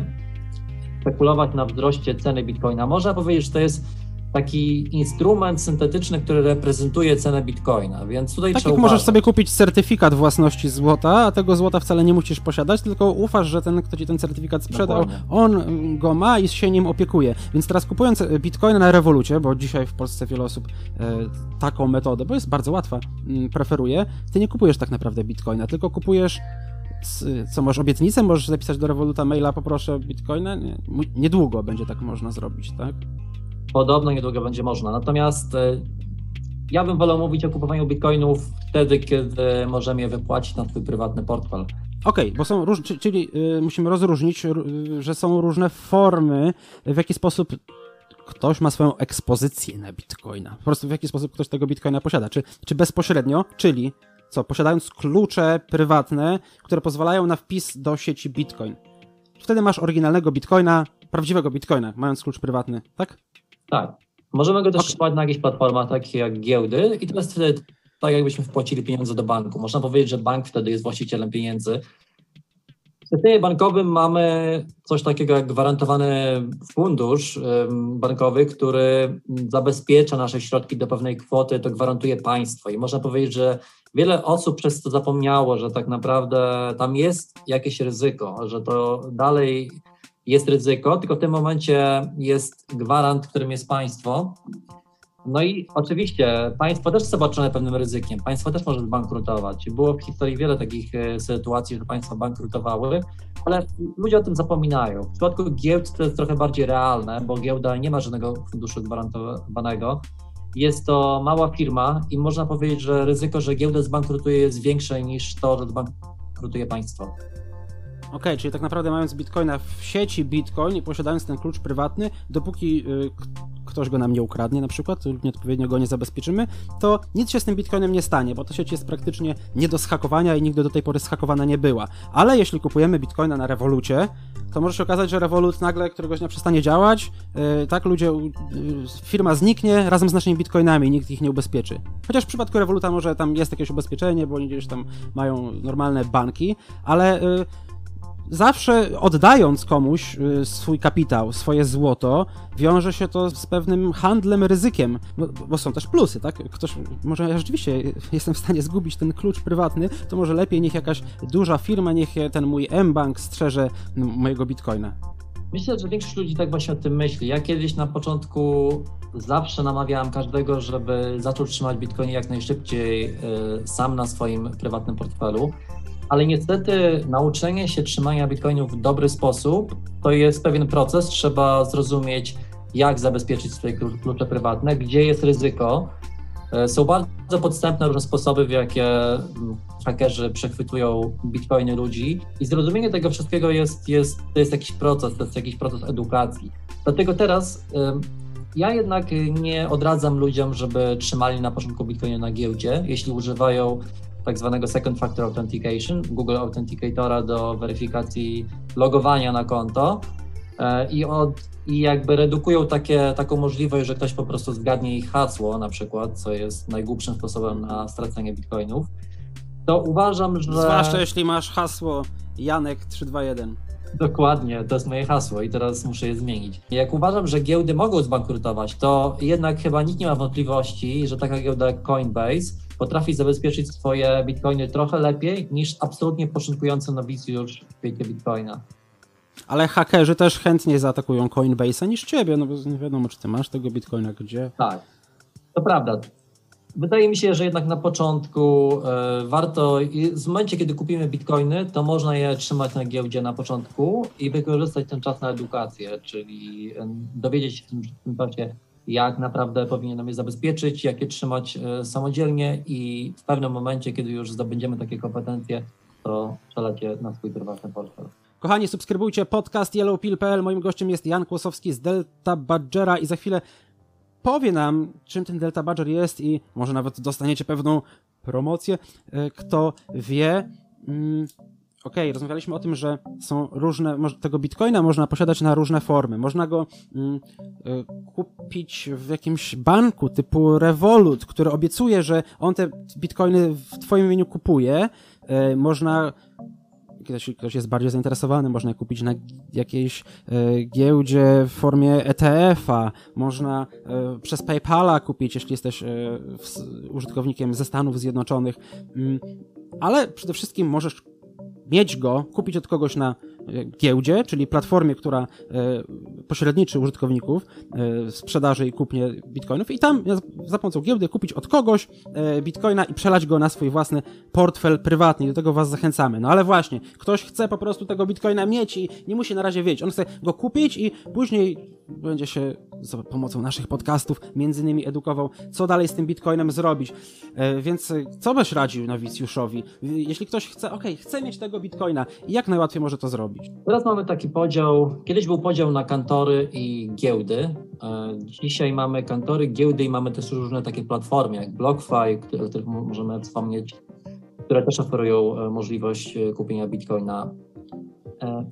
spekulować na wzroście ceny bitcoina. Można powiedzieć, że to jest taki instrument syntetyczny, który reprezentuje cenę bitcoina, więc tutaj tak jak możesz sobie kupić certyfikat własności złota, a tego złota wcale nie musisz posiadać, tylko ufasz, że ten, kto ci ten certyfikat sprzedał, Dokładnie. on go ma i się nim opiekuje. Więc teraz kupując bitcoina na rewolucie, bo dzisiaj w Polsce wiele osób e, taką metodę, bo jest bardzo łatwa, mm, preferuje, ty nie kupujesz tak naprawdę bitcoina, tylko kupujesz co, masz obietnicę? Możesz zapisać do Revoluta maila, poproszę bitcoina? Nie, niedługo będzie tak można zrobić, tak? Podobno niedługo będzie można. Natomiast e, ja bym wolał mówić o kupowaniu bitcoinów wtedy, kiedy możemy je wypłacić na swój prywatny portfel. Okej, okay, bo są róż, czyli y, musimy rozróżnić, że są różne formy, w jaki sposób ktoś ma swoją ekspozycję na bitcoina. Po prostu w jaki sposób ktoś tego bitcoina posiada. Czy, czy bezpośrednio, czyli co, posiadając klucze prywatne, które pozwalają na wpis do sieci Bitcoin. Wtedy masz oryginalnego Bitcoina, prawdziwego Bitcoina, mając klucz prywatny, tak? Tak. Możemy go też okay. na jakichś platformach takich jak giełdy i to jest wtedy tak, jakbyśmy wpłacili pieniądze do banku. Można powiedzieć, że bank wtedy jest właścicielem pieniędzy. W systemie bankowym mamy coś takiego jak gwarantowany fundusz bankowy, który zabezpiecza nasze środki do pewnej kwoty, to gwarantuje państwo. I można powiedzieć, że wiele osób przez to zapomniało, że tak naprawdę tam jest jakieś ryzyko, że to dalej jest ryzyko, tylko w tym momencie jest gwarant, którym jest państwo. No i oczywiście państwo też jest obarczone pewnym ryzykiem. Państwo też może zbankrutować. Było w historii wiele takich e, sytuacji, że państwa bankrutowały, ale ludzie o tym zapominają. W przypadku giełd to jest trochę bardziej realne, bo giełda nie ma żadnego funduszu gwarantowanego. Jest to mała firma i można powiedzieć, że ryzyko, że giełda zbankrutuje jest większe niż to, że zbankrutuje państwo. Okay, czyli tak naprawdę mając bitcoina w sieci Bitcoin i posiadając ten klucz prywatny, dopóki y, ktoś go nam nie ukradnie na przykład lub nieodpowiednio go nie zabezpieczymy, to nic się z tym bitcoinem nie stanie, bo ta sieć jest praktycznie nie do schakowania i nigdy do tej pory schakowana nie była. Ale jeśli kupujemy bitcoina na rewolucie, to może się okazać, że Revolut nagle któregoś dnia przestanie działać, yy, tak, ludzie, yy, firma zniknie razem z naszymi bitcoinami, nikt ich nie ubezpieczy. Chociaż w przypadku Revoluta może tam jest jakieś ubezpieczenie, bo oni gdzieś tam mają normalne banki, ale yy, zawsze oddając komuś y, swój kapitał, swoje złoto, wiąże się to z pewnym handlem, ryzykiem, bo, bo, są też plusy, tak? Ktoś, może ja rzeczywiście jestem w stanie zgubić ten klucz prywatny, to może lepiej niech jakaś duża firma, niech ten mój M-Bank strzeże mojego bitcoina. Myślę, że większość ludzi tak właśnie o tym myśli. Ja kiedyś na początku zawsze namawiałem każdego, żeby zaczął trzymać bitcoiny jak najszybciej y, sam na swoim prywatnym portfelu ale niestety nauczenie się trzymania bitcoinów w dobry sposób to jest pewien proces. Trzeba zrozumieć, jak zabezpieczyć swoje klucze prywatne, gdzie jest ryzyko. E, są bardzo podstępne różne sposoby, w jakie mm, hakerzy przechwytują bitcoiny ludzi i zrozumienie tego wszystkiego jest, jest, to jest jakiś proces, to jest jakiś proces edukacji. Dlatego teraz ja jednak nie odradzam ludziom, żeby trzymali na początku bitcoiny na giełdzie, jeśli używają tak zwanego Second Factor Authentication, Google Authenticatora do weryfikacji logowania na konto e, i, od, i jakby redukują takie, taką możliwość, że ktoś po prostu zgadnie ich hasło na przykład, co jest najgłupszym sposobem na stracenie bitcoinów, to uważam, że... Zwłaszcza jeśli masz hasło Janek321. Dokładnie, to jest moje hasło i teraz muszę je zmienić. Jak uważam, że giełdy mogą zbankrutować, to jednak chyba nikt nie ma wątpliwości, że taka giełda jak Coinbase potrafi zabezpieczyć swoje bitcoiny trochę lepiej niż absolutnie początkujący nowicjusz w świecie bitcoina. Ale hakerzy też chętnie zaatakują Coinbase'a niż ciebie, no bo nie wiadomo, czy ty masz tego bitcoina gdzie. Tak, to prawda. Wydaje mi się, że jednak na początku e, warto, w momencie kiedy kupimy bitcoiny, to można je trzymać na giełdzie na początku i wykorzystać ten czas na edukację, czyli e, dowiedzieć się w tym, w tym czasie, jak naprawdę powinienem je zabezpieczyć, jak je trzymać e, samodzielnie i w pewnym momencie, kiedy już zdobędziemy takie kompetencje, to przelać na swój prywatny portfel. Kochani, subskrybujcie podcast yellowpill.pl. Moim gościem jest Jan Kłosowski z Delta Badgera i za chwilę powie nam, czym ten Delta Badger jest i może nawet dostaniecie pewną promocję. E, kto wie, mm, okej, okay, rozmawialiśmy o tym, że są różne, tego bitcoina można posiadać na różne formy. Można go mm, y, kupić w jakimś banku typu Revolut, który obiecuje, że on te bitcoiny w twoim imieniu kupuje. Y, można ktoś, ktoś jest bardziej zainteresowany, można je kupić na jakiejś y, giełdzie w formie ETF-a, można y, przez PayPala kupić, jeśli jesteś użytkownikiem ze Stanów Zjednoczonych, mm, ale przede wszystkim możesz mieć go, kupić od kogoś na e, giełdzie, czyli platformie, która e, pośredniczy użytkowników e, sprzedaży i kupnie bitcoinów i tam za pomocą giełdy kupić od kogoś bitcoina i przelać go na swój własny portfel prywatny. Do tego was zachęcamy. No ale właśnie, ktoś chce po prostu tego bitcoina mieć i nie musi na razie wiedzieć. On chce go kupić i później będzie się za pomocą naszych podcastów między innymi edukował, co dalej z tym bitcoinem zrobić. Więc co byś radził nowicjuszowi? Jeśli ktoś chce, ok, chce mieć tego bitcoina jak najłatwiej może to zrobić? Teraz mamy taki podział, kiedyś był podział na kantory i giełdy. E, dzisiaj mamy kantory, giełdy i mamy też różne takie platformy jak BlockFi, o których możemy wspomnieć, które też oferują e, możliwość e, kupienia bitcoina E,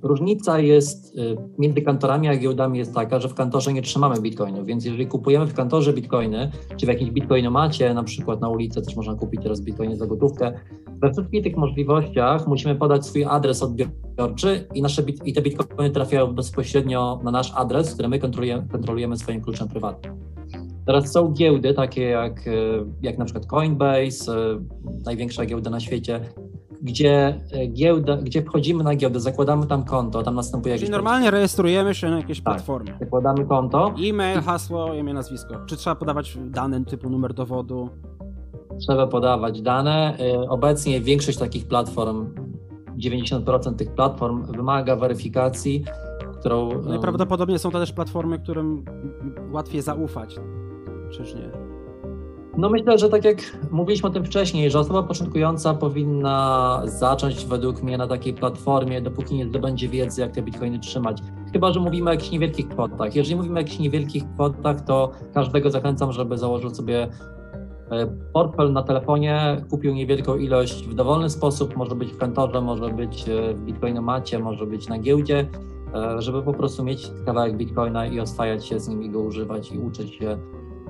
różnica jest e, między kantorami a giełdami jest taka, że w kantorze nie trzymamy bitcoinów, więc jeżeli kupujemy w kantorze bitcoiny, czy w jakimś bitcoinomacie, na przykład na ulicy też można kupić teraz bitcoiny za gotówkę, we wszystkich tych możliwościach musimy podać swój adres odbiorczy i, nasze bit i te bitcoiny trafiają bezpośrednio na nasz adres, który my kontrolujemy, kontrolujemy swoim kluczem prywatnym. Teraz są giełdy takie jak, e, jak na przykład Coinbase, największa giełda na świecie, gdzie e, giełda, gdzie wchodzimy na giełdę, zakładamy tam konto, tam następuje Czyli normalnie rejestrujemy się na jakiejś tak, platformie. Zakładamy konto. E-mail, hasło, imię, nazwisko. Czy trzeba podawać dane typu numer dowodu? Trzeba podawać dane. E, obecnie większość takich platform, 90% tych platform wymaga weryfikacji, którą... No i prawdopodobnie są to też platformy, którym łatwiej zaufać, czyż nie? No myślę, że tak jak mówiliśmy o tym wcześniej, że osoba początkująca powinna zacząć według mnie na takiej platformie, dopóki nie zdobędzie wiedzy, jak te bitcoiny trzymać. Chyba, że mówimy o jakichś niewielkich kwotach. Jeżeli mówimy o jakichś niewielkich kwotach, to każdego zachęcam, żeby założył sobie e, portfel na telefonie, kupił niewielką ilość w dowolny sposób, może być w kantorze, może być e, w bitcoinomacie, może być na giełdzie, e, żeby po prostu mieć kawałek bitcoina i oswajać się z nim i go używać i uczyć się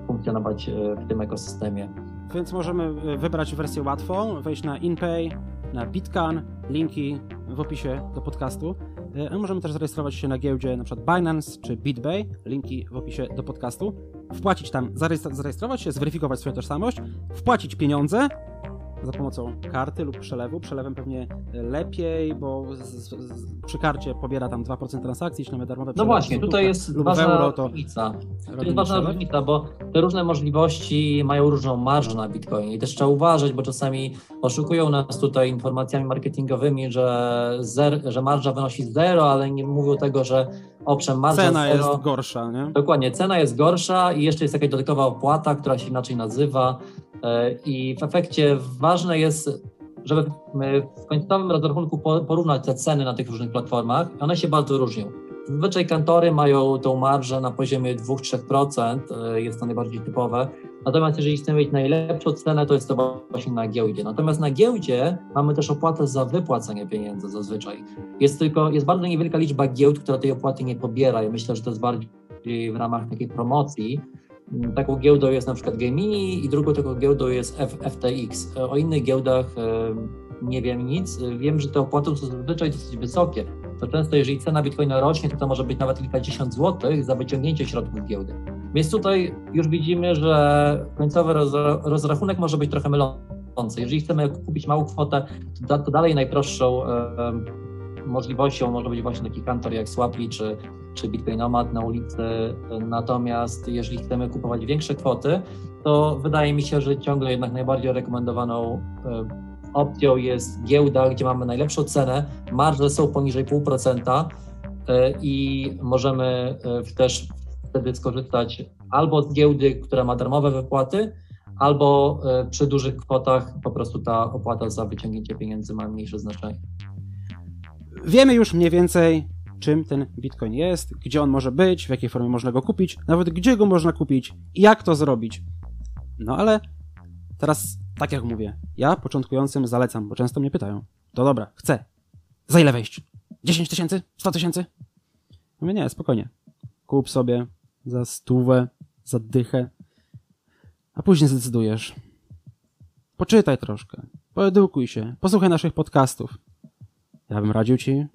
funkcjonować e, w tym ekosystemie. Więc możemy e, wybrać wersję łatwą, wejść na InPay, na Bitcan, linki w opisie do podcastu. E, możemy też zarejestrować się na giełdzie np. Binance czy BitBay, linki w opisie do podcastu. Wpłacić tam, zarejestrować się, zweryfikować swoją tożsamość, wpłacić pieniądze za pomocą karty lub przelewu. Przelewem pewnie lepiej, bo z, z, przy karcie pobiera tam 2% transakcji, czy nawet darmowe No właśnie, tutaj jest ważna euro, to różnica. To jest ważna różnica, bo te różne możliwości mają różną marżę na Bitcoinie i też trzeba uważać, bo czasami oszukują nas tutaj informacjami marketingowymi, że, zer, że marża wynosi zero, ale nie mówią tego, że owszem, marża Cena zero, jest gorsza, nie? Dokładnie, cena jest gorsza i jeszcze jest jakaś dodatkowa opłata, która się inaczej nazywa. E, I w efekcie ważne jest, żeby w końcowym rozrachunku porównać te ceny na tych różnych platformach. One się bardzo różnią. Zazwyczaj kantory mają tą marżę na poziomie 2-3%, e, jest to najbardziej typowe. Natomiast jeżeli chcemy mieć najlepszą cenę, to jest to właśnie na giełdzie. Natomiast na giełdzie mamy też opłatę za wypłacenie pieniędzy zazwyczaj. Jest tylko, jest bardzo niewielka liczba giełd, która tej opłaty nie pobiera i myślę, że to jest bardziej w ramach takiej promocji, Taką giełdą jest na przykład Gemini i drugą taką giełdą jest F FTX. O innych giełdach e, nie wiem nic. Wiem, że te opłaty są zazwyczaj dosyć wysokie. To często, jeżeli cena bitcoina rośnie, to to może być nawet kilkadziesiąt złotych za wyciągnięcie środków giełdy. Więc tutaj już widzimy, że końcowy rozrachunek może być trochę mylący. Jeżeli chcemy kupić małą kwotę, to dalej najprostszą możliwością może być właśnie taki kantor jak Swaply czy, czy Bitcoinomat na ulicy. Natomiast jeżeli chcemy kupować większe kwoty, to wydaje mi się, że ciągle jednak najbardziej rekomendowaną e, opcją jest giełda, gdzie mamy najlepszą cenę, marże są poniżej 0,5% e, i możemy e, też wtedy skorzystać albo z giełdy, która ma darmowe wypłaty, albo przy dużych kwotach po prostu ta opłata za wyciągnięcie pieniędzy ma mniejsze znaczenie. Wiemy już mniej więcej, czym ten Bitcoin jest, gdzie on może być, w jakiej formie można go kupić, nawet gdzie go można kupić i jak to zrobić. No ale teraz, tak jak mówię, ja początkującym zalecam, bo często mnie pytają. To dobra, chcę. Za ile wejść? 10 tysięcy? 100 tysięcy? Mówię, nie, spokojnie. Kup sobie za stówę, za dychę, a później zdecydujesz. Poczytaj troszkę, poedukuj się, posłuchaj naszych podcastów. Ja bym radził ci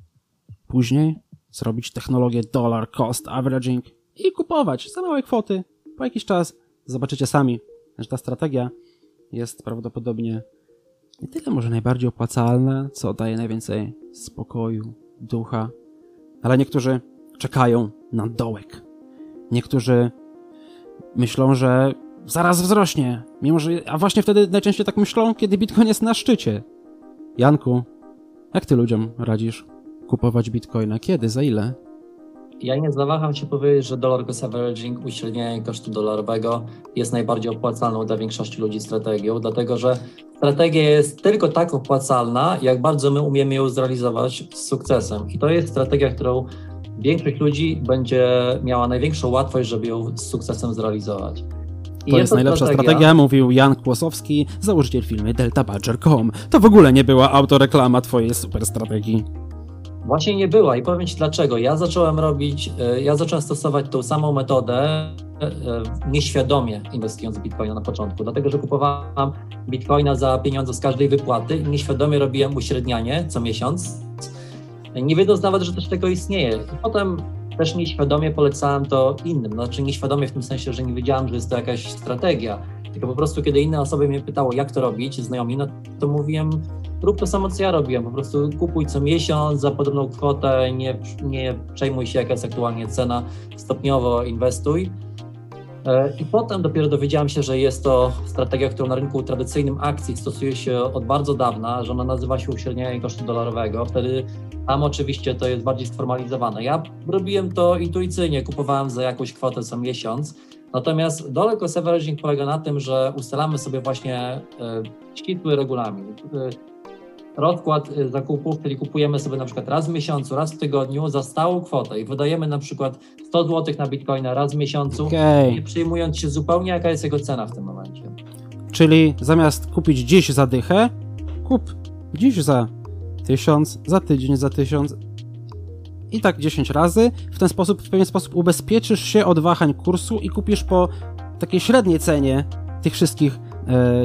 później zrobić technologię dollar cost averaging i kupować za małe kwoty. Po jakiś czas zobaczycie sami, że ta strategia jest prawdopodobnie nie tyle może najbardziej opłacalna, co daje najwięcej spokoju, ducha, ale niektórzy czekają na dołek. Niektórzy myślą, że zaraz wzrośnie, mimo że, a właśnie wtedy najczęściej tak myślą, kiedy Bitcoin jest na szczycie. Janku, jak ty ludziom radzisz kupować bitcoina? Kiedy? Za ile? Ja nie zawaham się powiedzieć, że dollar cost averaging, uśrednienie kosztu dolarowego jest najbardziej opłacalną dla większości ludzi strategią, dlatego że strategia jest tylko tak opłacalna, jak bardzo my umiemy ją zrealizować z sukcesem. I to jest strategia, którą większość ludzi będzie miała największą łatwość, żeby ją z sukcesem zrealizować. To jest, najlepsza strategia. strategia, mówił Jan Kłosowski, założyciel firmy DeltaBadger.com. To w ogóle nie była autoreklama twojej super strategii. Właśnie nie była i powiem Ci dlaczego. Ja zacząłem robić, e, ja zacząłem stosować tą samą metodę e, nieświadomie inwestując w Bitcoina na początku, dlatego że kupowałem Bitcoina za pieniądze z każdej wypłaty i nieświadomie robiłem uśrednianie co miesiąc, nie wiedząc nawet, że coś tego istnieje. I potem też nieświadomie polecałem to innym. Znaczy nieświadomie w tym sensie, że nie wiedziałem, że jest to jakaś strategia. Tylko po prostu, kiedy inne osoby mnie pytało, jak to robić, znajomi, no to mówiłem, rób to samo, co ja robiłem. Po prostu kupuj co miesiąc za podobną kwotę, nie, nie przejmuj się, jaka jest aktualnie cena, stopniowo inwestuj. E, I potem dopiero dowiedziałem się, że jest to strategia, którą na rynku tradycyjnym akcji stosuje się od bardzo dawna, że ona nazywa się uśrednianie kosztu dolarowego. Wtedy tam oczywiście to jest bardziej sformalizowane. Ja robiłem to intuicyjnie, kupowałem za jakąś kwotę co miesiąc. Natomiast dollar cost polega na tym, że ustalamy sobie właśnie e, ścisły regulamin. Rozkład e, zakupów, czyli kupujemy sobie na przykład raz w miesiącu, raz w tygodniu za stałą kwotę i wydajemy na przykład 100 zł na bitcoina raz w miesiącu, okay. nie przyjmując się zupełnie, jaka jest jego cena w tym momencie. Czyli zamiast kupić dziś za dychę, kup dziś za tysiąc, za tydzień, za tysiąc i tak 10 razy. W ten sposób, w pewien sposób ubezpieczysz się od wahań kursu i kupisz po takiej średniej cenie tych wszystkich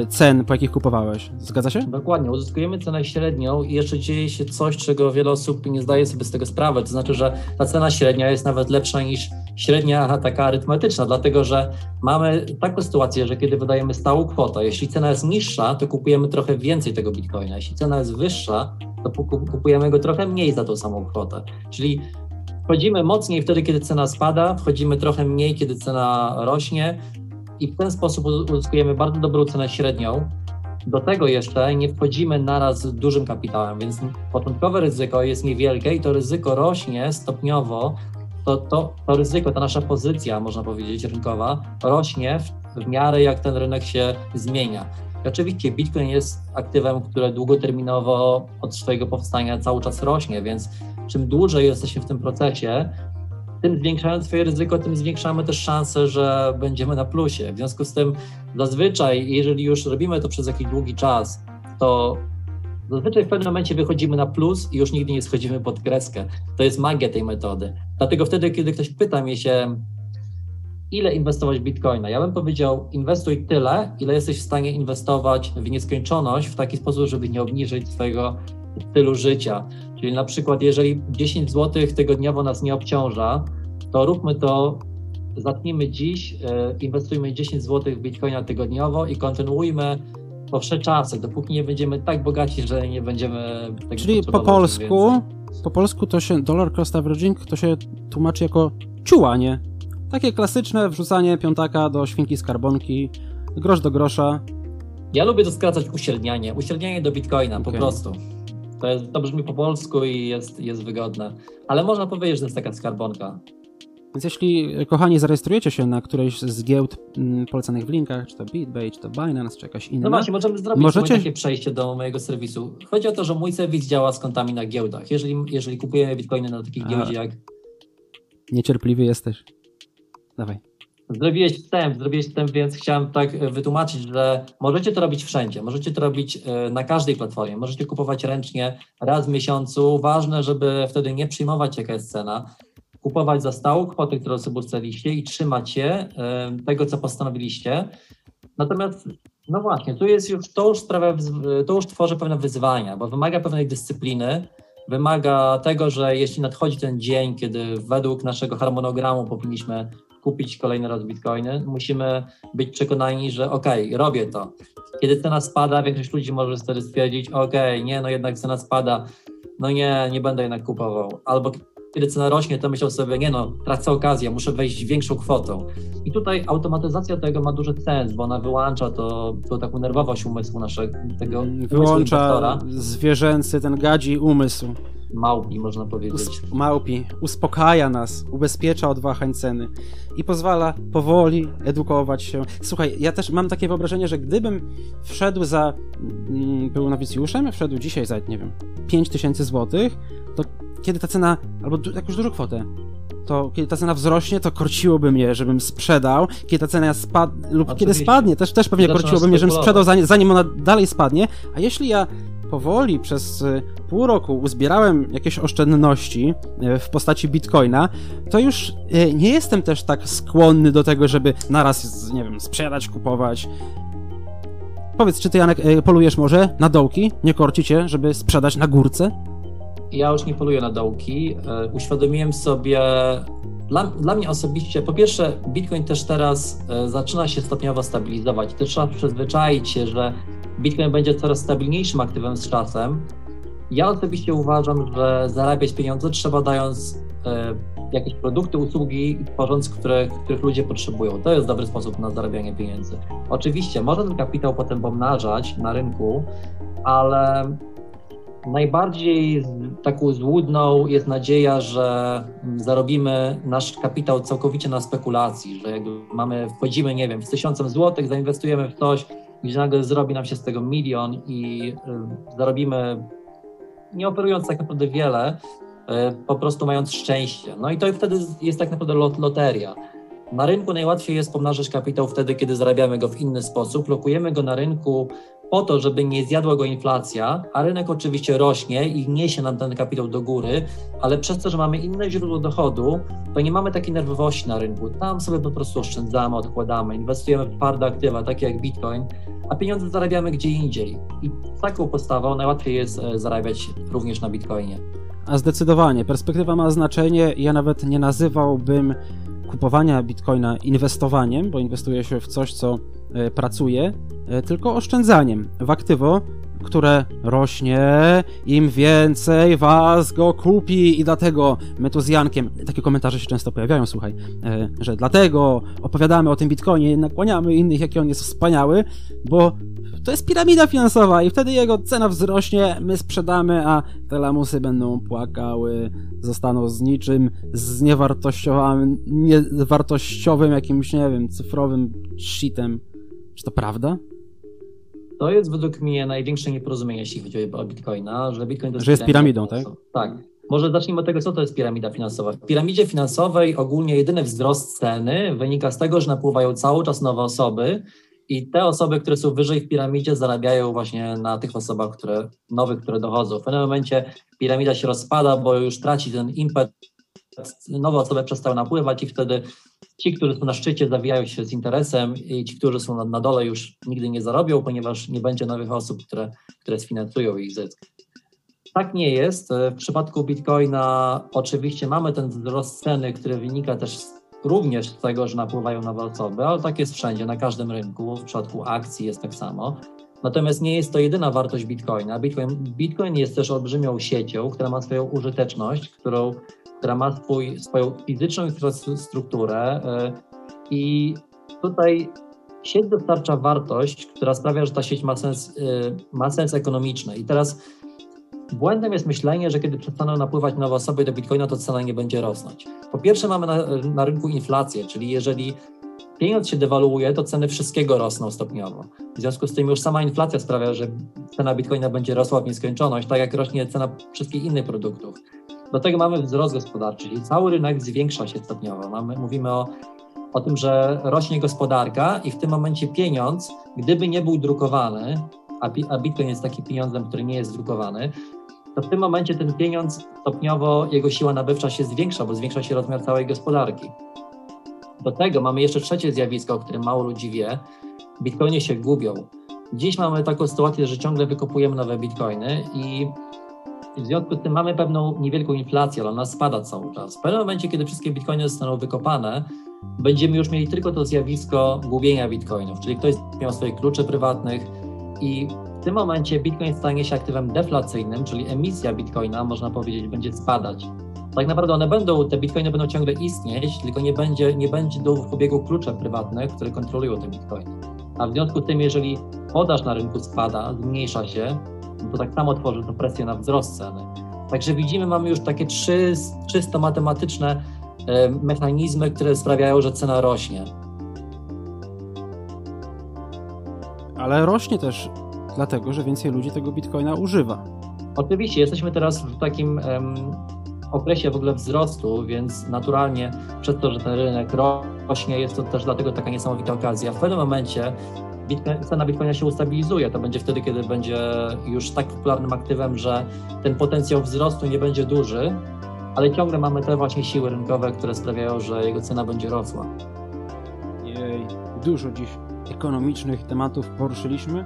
cen, po jakich kupowałeś. Zgadza się? Dokładnie, uzyskujemy cenę średnią i jeszcze dzieje się coś, czego wiele osób nie zdaje sobie z tego sprawy. To znaczy, że ta cena średnia jest nawet lepsza niż średnia taka arytmetyczna, dlatego że mamy taką sytuację, że kiedy wydajemy stałą kwotę, jeśli cena jest niższa, to kupujemy trochę więcej tego bitcoina. Jeśli cena jest wyższa, to kupujemy go trochę mniej za tą samą kwotę. Czyli wchodzimy mocniej wtedy, kiedy cena spada, wchodzimy trochę mniej, kiedy cena rośnie i w ten sposób uzyskujemy bardzo dobrą cenę średnią. Do tego jeszcze nie wchodzimy naraz z dużym kapitałem, więc początkowe ryzyko jest niewielkie i to ryzyko rośnie stopniowo. To, to, to ryzyko, ta nasza pozycja, można powiedzieć, rynkowa, rośnie w, w miarę jak ten rynek się zmienia. I oczywiście Bitcoin jest aktywem, które długoterminowo od swojego powstania cały czas rośnie, więc czym dłużej jesteśmy w tym procesie, tym zwiększając swoje ryzyko, tym zwiększamy też szansę, że będziemy na plusie. W związku z tym zazwyczaj, jeżeli już robimy to przez jakiś długi czas, to zazwyczaj w pewnym momencie wychodzimy na plus i już nigdy nie schodzimy pod kreskę. To jest magia tej metody. Dlatego wtedy, kiedy ktoś pyta mnie się, ile inwestować w bitcoina, ja bym powiedział, inwestuj tyle, ile jesteś w stanie inwestować w nieskończoność w taki sposób, żeby nie obniżyć swojego stylu życia. Czyli na przykład, jeżeli 10 zł tygodniowo nas nie obciąża, to róbmy to, zacznijmy dziś, e, inwestujmy 10 zł w bitcoina tygodniowo i kontynuujmy po wsze czasy, dopóki nie będziemy tak bogaci, że nie będziemy tego Czyli po polsku, po polsku to się dollar cost averaging to się tłumaczy jako ciułanie. Takie klasyczne wrzucanie piątaka do świnki skarbonki, grosz do grosza. Ja lubię to skracać uśrednianie, uśrednianie do bitcoina okay. po prostu. To, jest, to brzmi po polsku i jest, jest wygodne. Ale można powiedzieć, że to jest taka skarbonka. Więc jeśli, kochani, zarejestrujecie się na którejś z giełd mm, polecanych w linkach, czy to BitBay, czy to Binance, czy jakaś inna... No właśnie, możemy zrobić możecie... takie przejście do mojego serwisu. Chodzi o to, że mój serwis działa z kontami na giełdach. Jeżeli, jeżeli kupujemy bitcoiny na takich giełdzie jak... Niecierpliwy jesteś. Dawaj. Zrobiłeś wstęp, zrobiłeś wstęp, więc chciałem tak e, wytłumaczyć, że możecie to robić wszędzie, możecie to robić e, na każdej platformie, możecie kupować ręcznie raz w miesiącu. Ważne, żeby wtedy nie przyjmować jaka jest cena, kupować za stałą kwotę, którą sobie ustaliliście i trzymać się e, tego, co postanowiliście. Natomiast no właśnie, tu jest już, to już sprawia, to już tworzy pewne wyzwania, bo wymaga pewnej dyscypliny, wymaga tego, że jeśli nadchodzi ten dzień, kiedy według naszego harmonogramu powinniśmy kupić kolejny raz bitcoiny, musimy być przekonani, że okej, okay, robię to. Kiedy cena spada, większość ludzi może wtedy stwierdzić, okej, okay, nie, no jednak cena spada, no nie, nie będę jednak kupował. Albo kiedy cena rośnie, to myślał sobie, nie no, tracę okazję, muszę wejść większą kwotą. I tutaj automatyzacja tego ma duży sens, bo ona wyłącza to, to taką nerwowość umysłu naszego, tego Wyłącza zwierzęcy, ten gadzi umysł małpi, można powiedzieć. Us małpi, uspokaja nas, ubezpiecza od wahań ceny i pozwala powoli edukować się. Słuchaj, ja też mam takie wyobrażenie, że gdybym wszedł za, mm, był nowicjuszem, wszedł dzisiaj za, nie wiem, 5000 złotych, to kiedy ta cena, albo jakąś dużą kwotę, to kiedy ta cena wzrośnie, to korciłoby mnie, żebym sprzedał, kiedy ta cena spadnie, lub Oczywiście. kiedy spadnie, też, też pewnie korciłoby mnie, żebym sprzedał zanim ona dalej spadnie, a jeśli ja powoli przez y, pół roku uzbierałem jakieś oszczędności y, w postaci bitcoina, to już y, nie jestem też tak skłonny do tego, żeby naraz, nie wiem, sprzedać, kupować. Powiedz, czy ty, Janek, polujesz może na dołki? Nie korci cię, żeby sprzedać na górce? Ja już nie poluję na dołki. Uświadomiłem sobie dla, dla, mnie osobiście, po pierwsze, Bitcoin też teraz zaczyna się stopniowo stabilizować. Też trzeba przyzwyczaić się, że Bitcoin będzie coraz stabilniejszym aktywem z czasem. Ja osobiście uważam, że zarabiać pieniądze trzeba dając e, jakieś produkty, usługi, tworząc, które, których ludzie potrzebują. To jest dobry sposób na zarabianie pieniędzy. Oczywiście można ten kapitał potem pomnażać na rynku, ale najbardziej taką złudną jest nadzieja, że zarobimy nasz kapitał całkowicie na spekulacji, że jakby mamy, wchodzimy, nie wiem, z tysiącem złotych, zainwestujemy w coś, gdzie nagle zrobi nam się z tego milion i y, zarobimy, nie operując tak naprawdę wiele, y, po prostu mając szczęście. No i to wtedy jest tak naprawdę lot, loteria. Na rynku najłatwiej jest pomnażać kapitał wtedy, kiedy zarabiamy go w inny sposób. Lokujemy go na rynku po to, żeby nie zjadła go inflacja, a rynek oczywiście rośnie i niesie nam ten kapitał do góry, ale przez to, że mamy inne źródło dochodu, to nie mamy takiej nerwowości na rynku. Tam sobie po prostu oszczędzamy, odkładamy, inwestujemy w twarde aktywa, takie jak Bitcoin, a pieniądze zarabiamy gdzie indziej. I taką postawą najłatwiej jest e, zarabiać również na Bitcoinie. A zdecydowanie, perspektywa ma znaczenie. Ja nawet nie nazywałbym kupowania bitcoina inwestowaniem, bo inwestuje się w coś, co e, pracuje, e, tylko oszczędzaniem. W aktywo, które rośnie, im więcej was go kupi i dlatego my tu z Jankiem, takie komentarze się często pojawiają, słuchaj, e, że dlatego opowiadamy o tym Bitcoinie, nakłaniamy innych, jaki on jest wspaniały, bo to jest piramida finansowa i wtedy jego cena wzrośnie, my sprzedamy, a te lamusy będą płakały, zostaną z niczym zniewartościowym, niewartościowym jakimś, nie wiem, cyfrowym shitem. Czy to prawda? To jest według mnie największe nieporozumienie, jeśli chodzi o Bitcoina, że Bitcoin to jest, że jest piramidą, tak? Tak. Może zacznijmy od tego, co to jest piramida finansowa. W piramidzie finansowej ogólnie jedyny wzrost ceny wynika z tego, że napływają cały czas nowe osoby i te osoby, które są wyżej w piramidzie, zarabiają właśnie na tych osobach, które nowych, które dochodzą. W pewnym momencie piramida się rozpada, bo już traci ten impet, nowe osoby przestały napływać i wtedy ci, którzy są na szczycie, zawijają się z interesem i ci, którzy są na, na dole, już nigdy nie zarobią, ponieważ nie będzie nowych osób, które, które sfinansują ich zysk. Tak nie jest. W przypadku Bitcoina oczywiście mamy ten wzrost ceny, który wynika też również z tego, że napływają osoby, ale tak jest wszędzie, na każdym rynku. W przypadku akcji jest tak samo. Natomiast nie jest to jedyna wartość Bitcoina. Bitcoin, Bitcoin jest też olbrzymią siecią, która ma swoją użyteczność, którą która ma swój, swoją fizyczną infrastrukturę e, i tutaj sieć dostarcza wartość, która sprawia, że ta sieć ma sens, e, ma sens ekonomiczny. I teraz błędem jest myślenie, że kiedy przestaną napływać nowe osoby do Bitcoina, to cena nie będzie rosnąć. Po pierwsze mamy na, na rynku inflację, czyli jeżeli pieniądz się dewaluuje, to ceny wszystkiego rosną stopniowo. W związku z tym już sama inflacja sprawia, że cena bitcoina będzie rosła w nieskończoność, tak jak rośnie cena wszystkich innych produktów. Do tego mamy wzrost gospodarczy, czyli cały rynek zwiększa się stopniowo. Mamy, mówimy o, o tym, że rośnie gospodarka i w tym momencie pieniądz, gdyby nie był drukowany, a, a Bitcoin jest takim pieniądzem, który nie jest drukowany, to w tym momencie ten pieniądz stopniowo, jego siła nabywcza się zwiększa, bo zwiększa się rozmiar całej gospodarki. Do tego mamy jeszcze trzecie zjawisko, o którym mało ludzi wie. Bitcoiny się gubią. Dziś mamy taką sytuację, że ciągle wykupujemy nowe bitcoiny i w związku z tym mamy pewną niewielką inflację, ale ona spada cały czas. W pewnym momencie, kiedy wszystkie bitcoiny zostaną wykopane, będziemy już mieli tylko to zjawisko gubienia bitcoinów, czyli ktoś miał swoje klucze prywatnych i w tym momencie bitcoin stanie się aktywem deflacyjnym, czyli emisja bitcoina, można powiedzieć, będzie spadać. Tak naprawdę one będą, te bitcoiny będą ciągle istnieć, tylko nie będzie, nie będzie do w obiegu klucze prywatnych, które kontrolują te bitcoiny. A w związku z tym, jeżeli podaż na rynku spada, zmniejsza się, to tak samo tworzy to presję na wzrost ceny. Także widzimy, mamy już takie trzy czysto matematyczne e, mechanizmy, które sprawiają, że cena rośnie. Ale rośnie też dlatego, że więcej ludzi tego bitcoina używa. Oczywiście, jesteśmy teraz w takim um, okresie w ogóle wzrostu, więc naturalnie przez to, że ten rynek rośnie, jest to też dlatego taka niesamowita okazja. W pewnym momencie cena Bitcoina się ustabilizuje. To będzie wtedy, kiedy będzie już tak popularnym aktywem, że ten potencjał wzrostu nie będzie duży, ale ciągle mamy te właśnie siły rynkowe, które sprawiają, że jego cena będzie rosła. Jej, dużo dziś ekonomicznych tematów poruszyliśmy.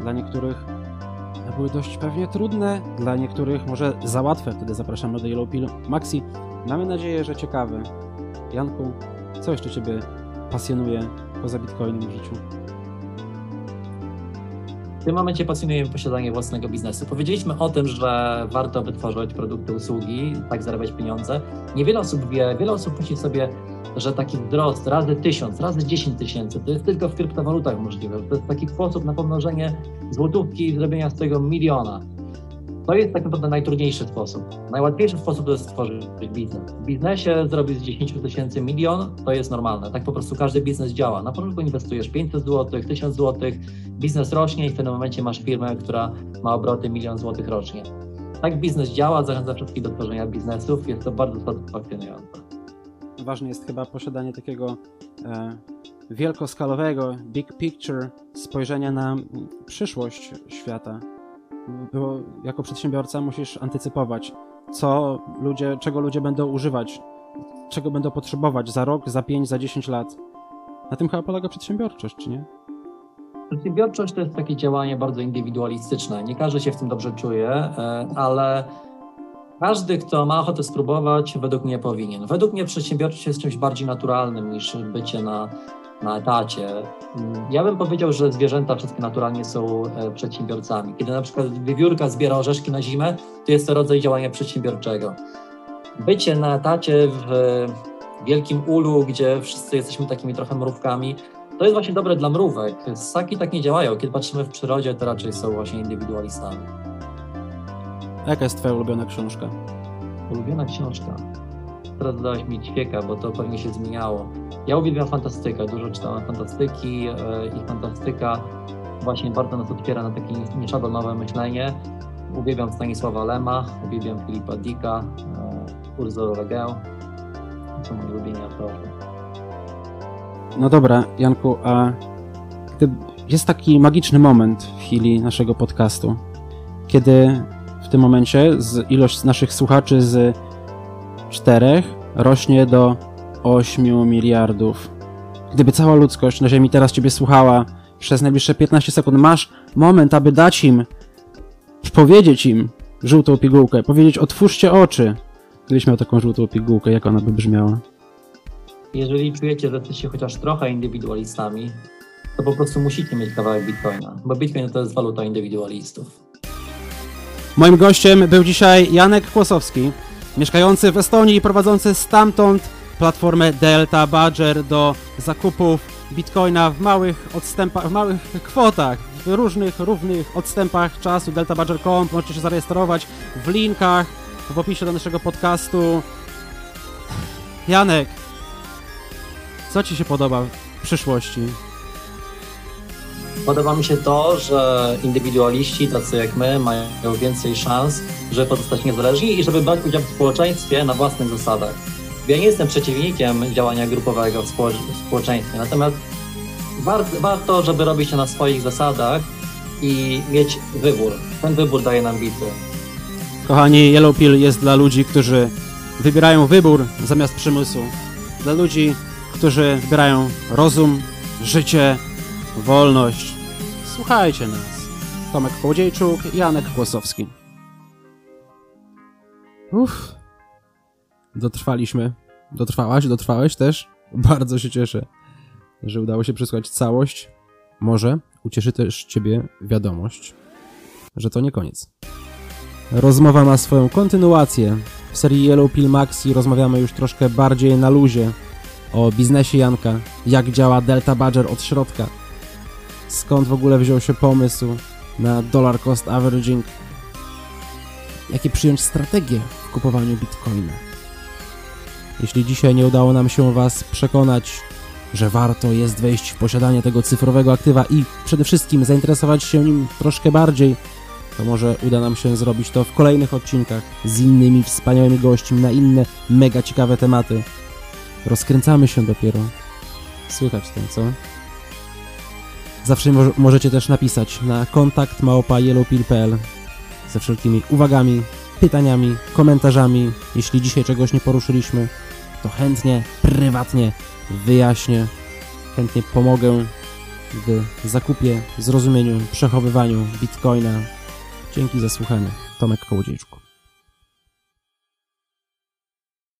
Dla niektórych były dość pewnie trudne, dla niektórych może za łatwe. Wtedy zapraszamy do Yellow Pill Maxi. Mamy nadzieję, że ciekawe. Janku, co jeszcze Ciebie pasjonuje poza Bitcoinem w życiu? W tym momencie pasjonuje posiadanie własnego biznesu. Powiedzieliśmy o tym, że warto wytwarzać produkty, usługi, tak zarabiać pieniądze. Niewiele osób wie, wiele osób myśli sobie, że taki wzrost razy tysiąc, razy dziesięć tysięcy, to jest tylko w kryptowalutach możliwe. To jest taki sposób na pomnożenie złotówki i zrobienia z tego miliona. To jest tak naprawdę najtrudniejszy sposób. Najłatwiejszy sposób to jest stworzyć biznes. W biznesie zrobić z 10 tysięcy milion, to jest normalne. Tak po prostu każdy biznes działa. Na początku inwestujesz 500 zł, 1000 zł, biznes rośnie i w tym momencie masz firmę, która ma obroty milion złotych rocznie. Tak biznes działa, zachęcam wszystkich do tworzenia biznesów, jest to bardzo satysfakcjonujące. ważne jest chyba posiadanie takiego e, wielkoskalowego, big picture spojrzenia na przyszłość świata. Jako przedsiębiorca musisz antycypować, co ludzie, czego ludzie będą używać, czego będą potrzebować za rok, za 5, za 10 lat. Na tym chyba polega przedsiębiorczość, czy nie? Przedsiębiorczość to jest takie działanie bardzo indywidualistyczne. Nie każdy się w tym dobrze czuje, e, ale każdy, kto ma ochotę spróbować, według mnie powinien. Według mnie przedsiębiorczość jest czymś bardziej naturalnym niż bycie na, na etacie. Ja bym powiedział, że zwierzęta wszystkie naturalnie są e, przedsiębiorcami. Kiedy na przykład wiewiórka zbiera orzeszki na zimę, to jest to rodzaj działania przedsiębiorczego. Bycie na etacie w wielkim ulu, gdzie wszyscy jesteśmy takimi trochę mrówkami, to jest właśnie dobre dla mrówek. Ssaki tak nie działają. Kiedy patrzymy w przyrodzie, to raczej są właśnie indywidualistami. Jaka jest twoja ulubiona książka? Ulubiona książka? Teraz dodałeś mi ćwieka, bo to pewnie się zmieniało. Ja uwielbiam fantastykę, dużo czytałem fantastyki e, i fantastyka właśnie bardzo nas otwiera na takie nieszablonowe myślenie. Uwielbiam Stanisława Lema, uwielbiam Filipa Dicka, e, Ursula Le Guin. To moi ulubieni autorzy. No dobra, Janku, a gdy jest taki magiczny moment w chwili naszego podcastu, kiedy w tym momencie ilość naszych słuchaczy z czterech rośnie do 8 miliardów. Gdyby cała ludzkość na Ziemi teraz Ciebie słuchała przez najbliższe 15 sekund, masz moment, aby dać im, powiedzieć im żółtą pigułkę, powiedzieć otwórzcie oczy. Gdybyś miał taką żółtą pigułkę, jak ona by brzmiała? Jeżeli czujecie, że jesteście chociaż trochę indywidualistami, to po prostu musicie mieć kawałek bitcoina, bo bitcoin to jest waluta indywidualistów. Moim gościem był dzisiaj Janek Kłosowski, mieszkający w Estonii i prowadzący stamtąd platformę Delta Badger do zakupów bitcoina w małych odstępach, w małych kwotach, w różnych, równych odstępach czasu. DeltaBadger.com, możecie się zarejestrować w linkach w opisie do naszego podcastu. Janek, co Ci się podoba w przyszłości? Podoba mi się to, że indywidualiści, tacy jak my, mają więcej szans, żeby pozostać niezależni i żeby brać udział w społeczeństwie na własnych zasadach. Ja nie jestem przeciwnikiem działania grupowego w, społeczeństwie, natomiast warto, żeby robić to na swoich zasadach i mieć wybór. Ten wybór daje nam bity. Kochani, Yellow Pill jest dla ludzi, którzy wybierają wybór zamiast przymusu. Dla ludzi, którzy wybierają rozum, życie, wolność. Słuchajcie nas. Tomek Kołodziejczuk, Janek Kłosowski. Uff. Dotrwaliśmy. Dotrwałaś? Dotrwałeś też? Bardzo się cieszę, że udało się przesłać całość. Może ucieszy też Ciebie wiadomość, że to nie koniec. Rozmowa ma swoją kontynuację. W serii Yellow Pill Maxi rozmawiamy już troszkę bardziej na luzie o biznesie Janka, jak działa Delta Badger od środka, skąd w ogóle wziął się pomysł na dollar cost averaging, jakie przyjąć strategie w kupowaniu bitcoina. Jeśli dzisiaj nie udało nam się Was przekonać, że warto jest wejść w posiadanie tego cyfrowego aktywa i przede wszystkim zainteresować się nim troszkę bardziej, to może uda nam się zrobić to w kolejnych odcinkach z innymi wspaniałymi gośćmi na inne mega ciekawe tematy. Rozkręcamy się dopiero. Słychać to, co? Zawsze mo możecie też napisać na kontakt małpa ze wszelkimi uwagami, pytaniami, komentarzami. Jeśli dzisiaj czegoś nie poruszyliśmy, to chętnie, prywatnie wyjaśnię, chętnie pomogę w zakupie, zrozumieniu, przechowywaniu bitcoina. Dzięki za słuchanie. Tomek Kołodziejczuk.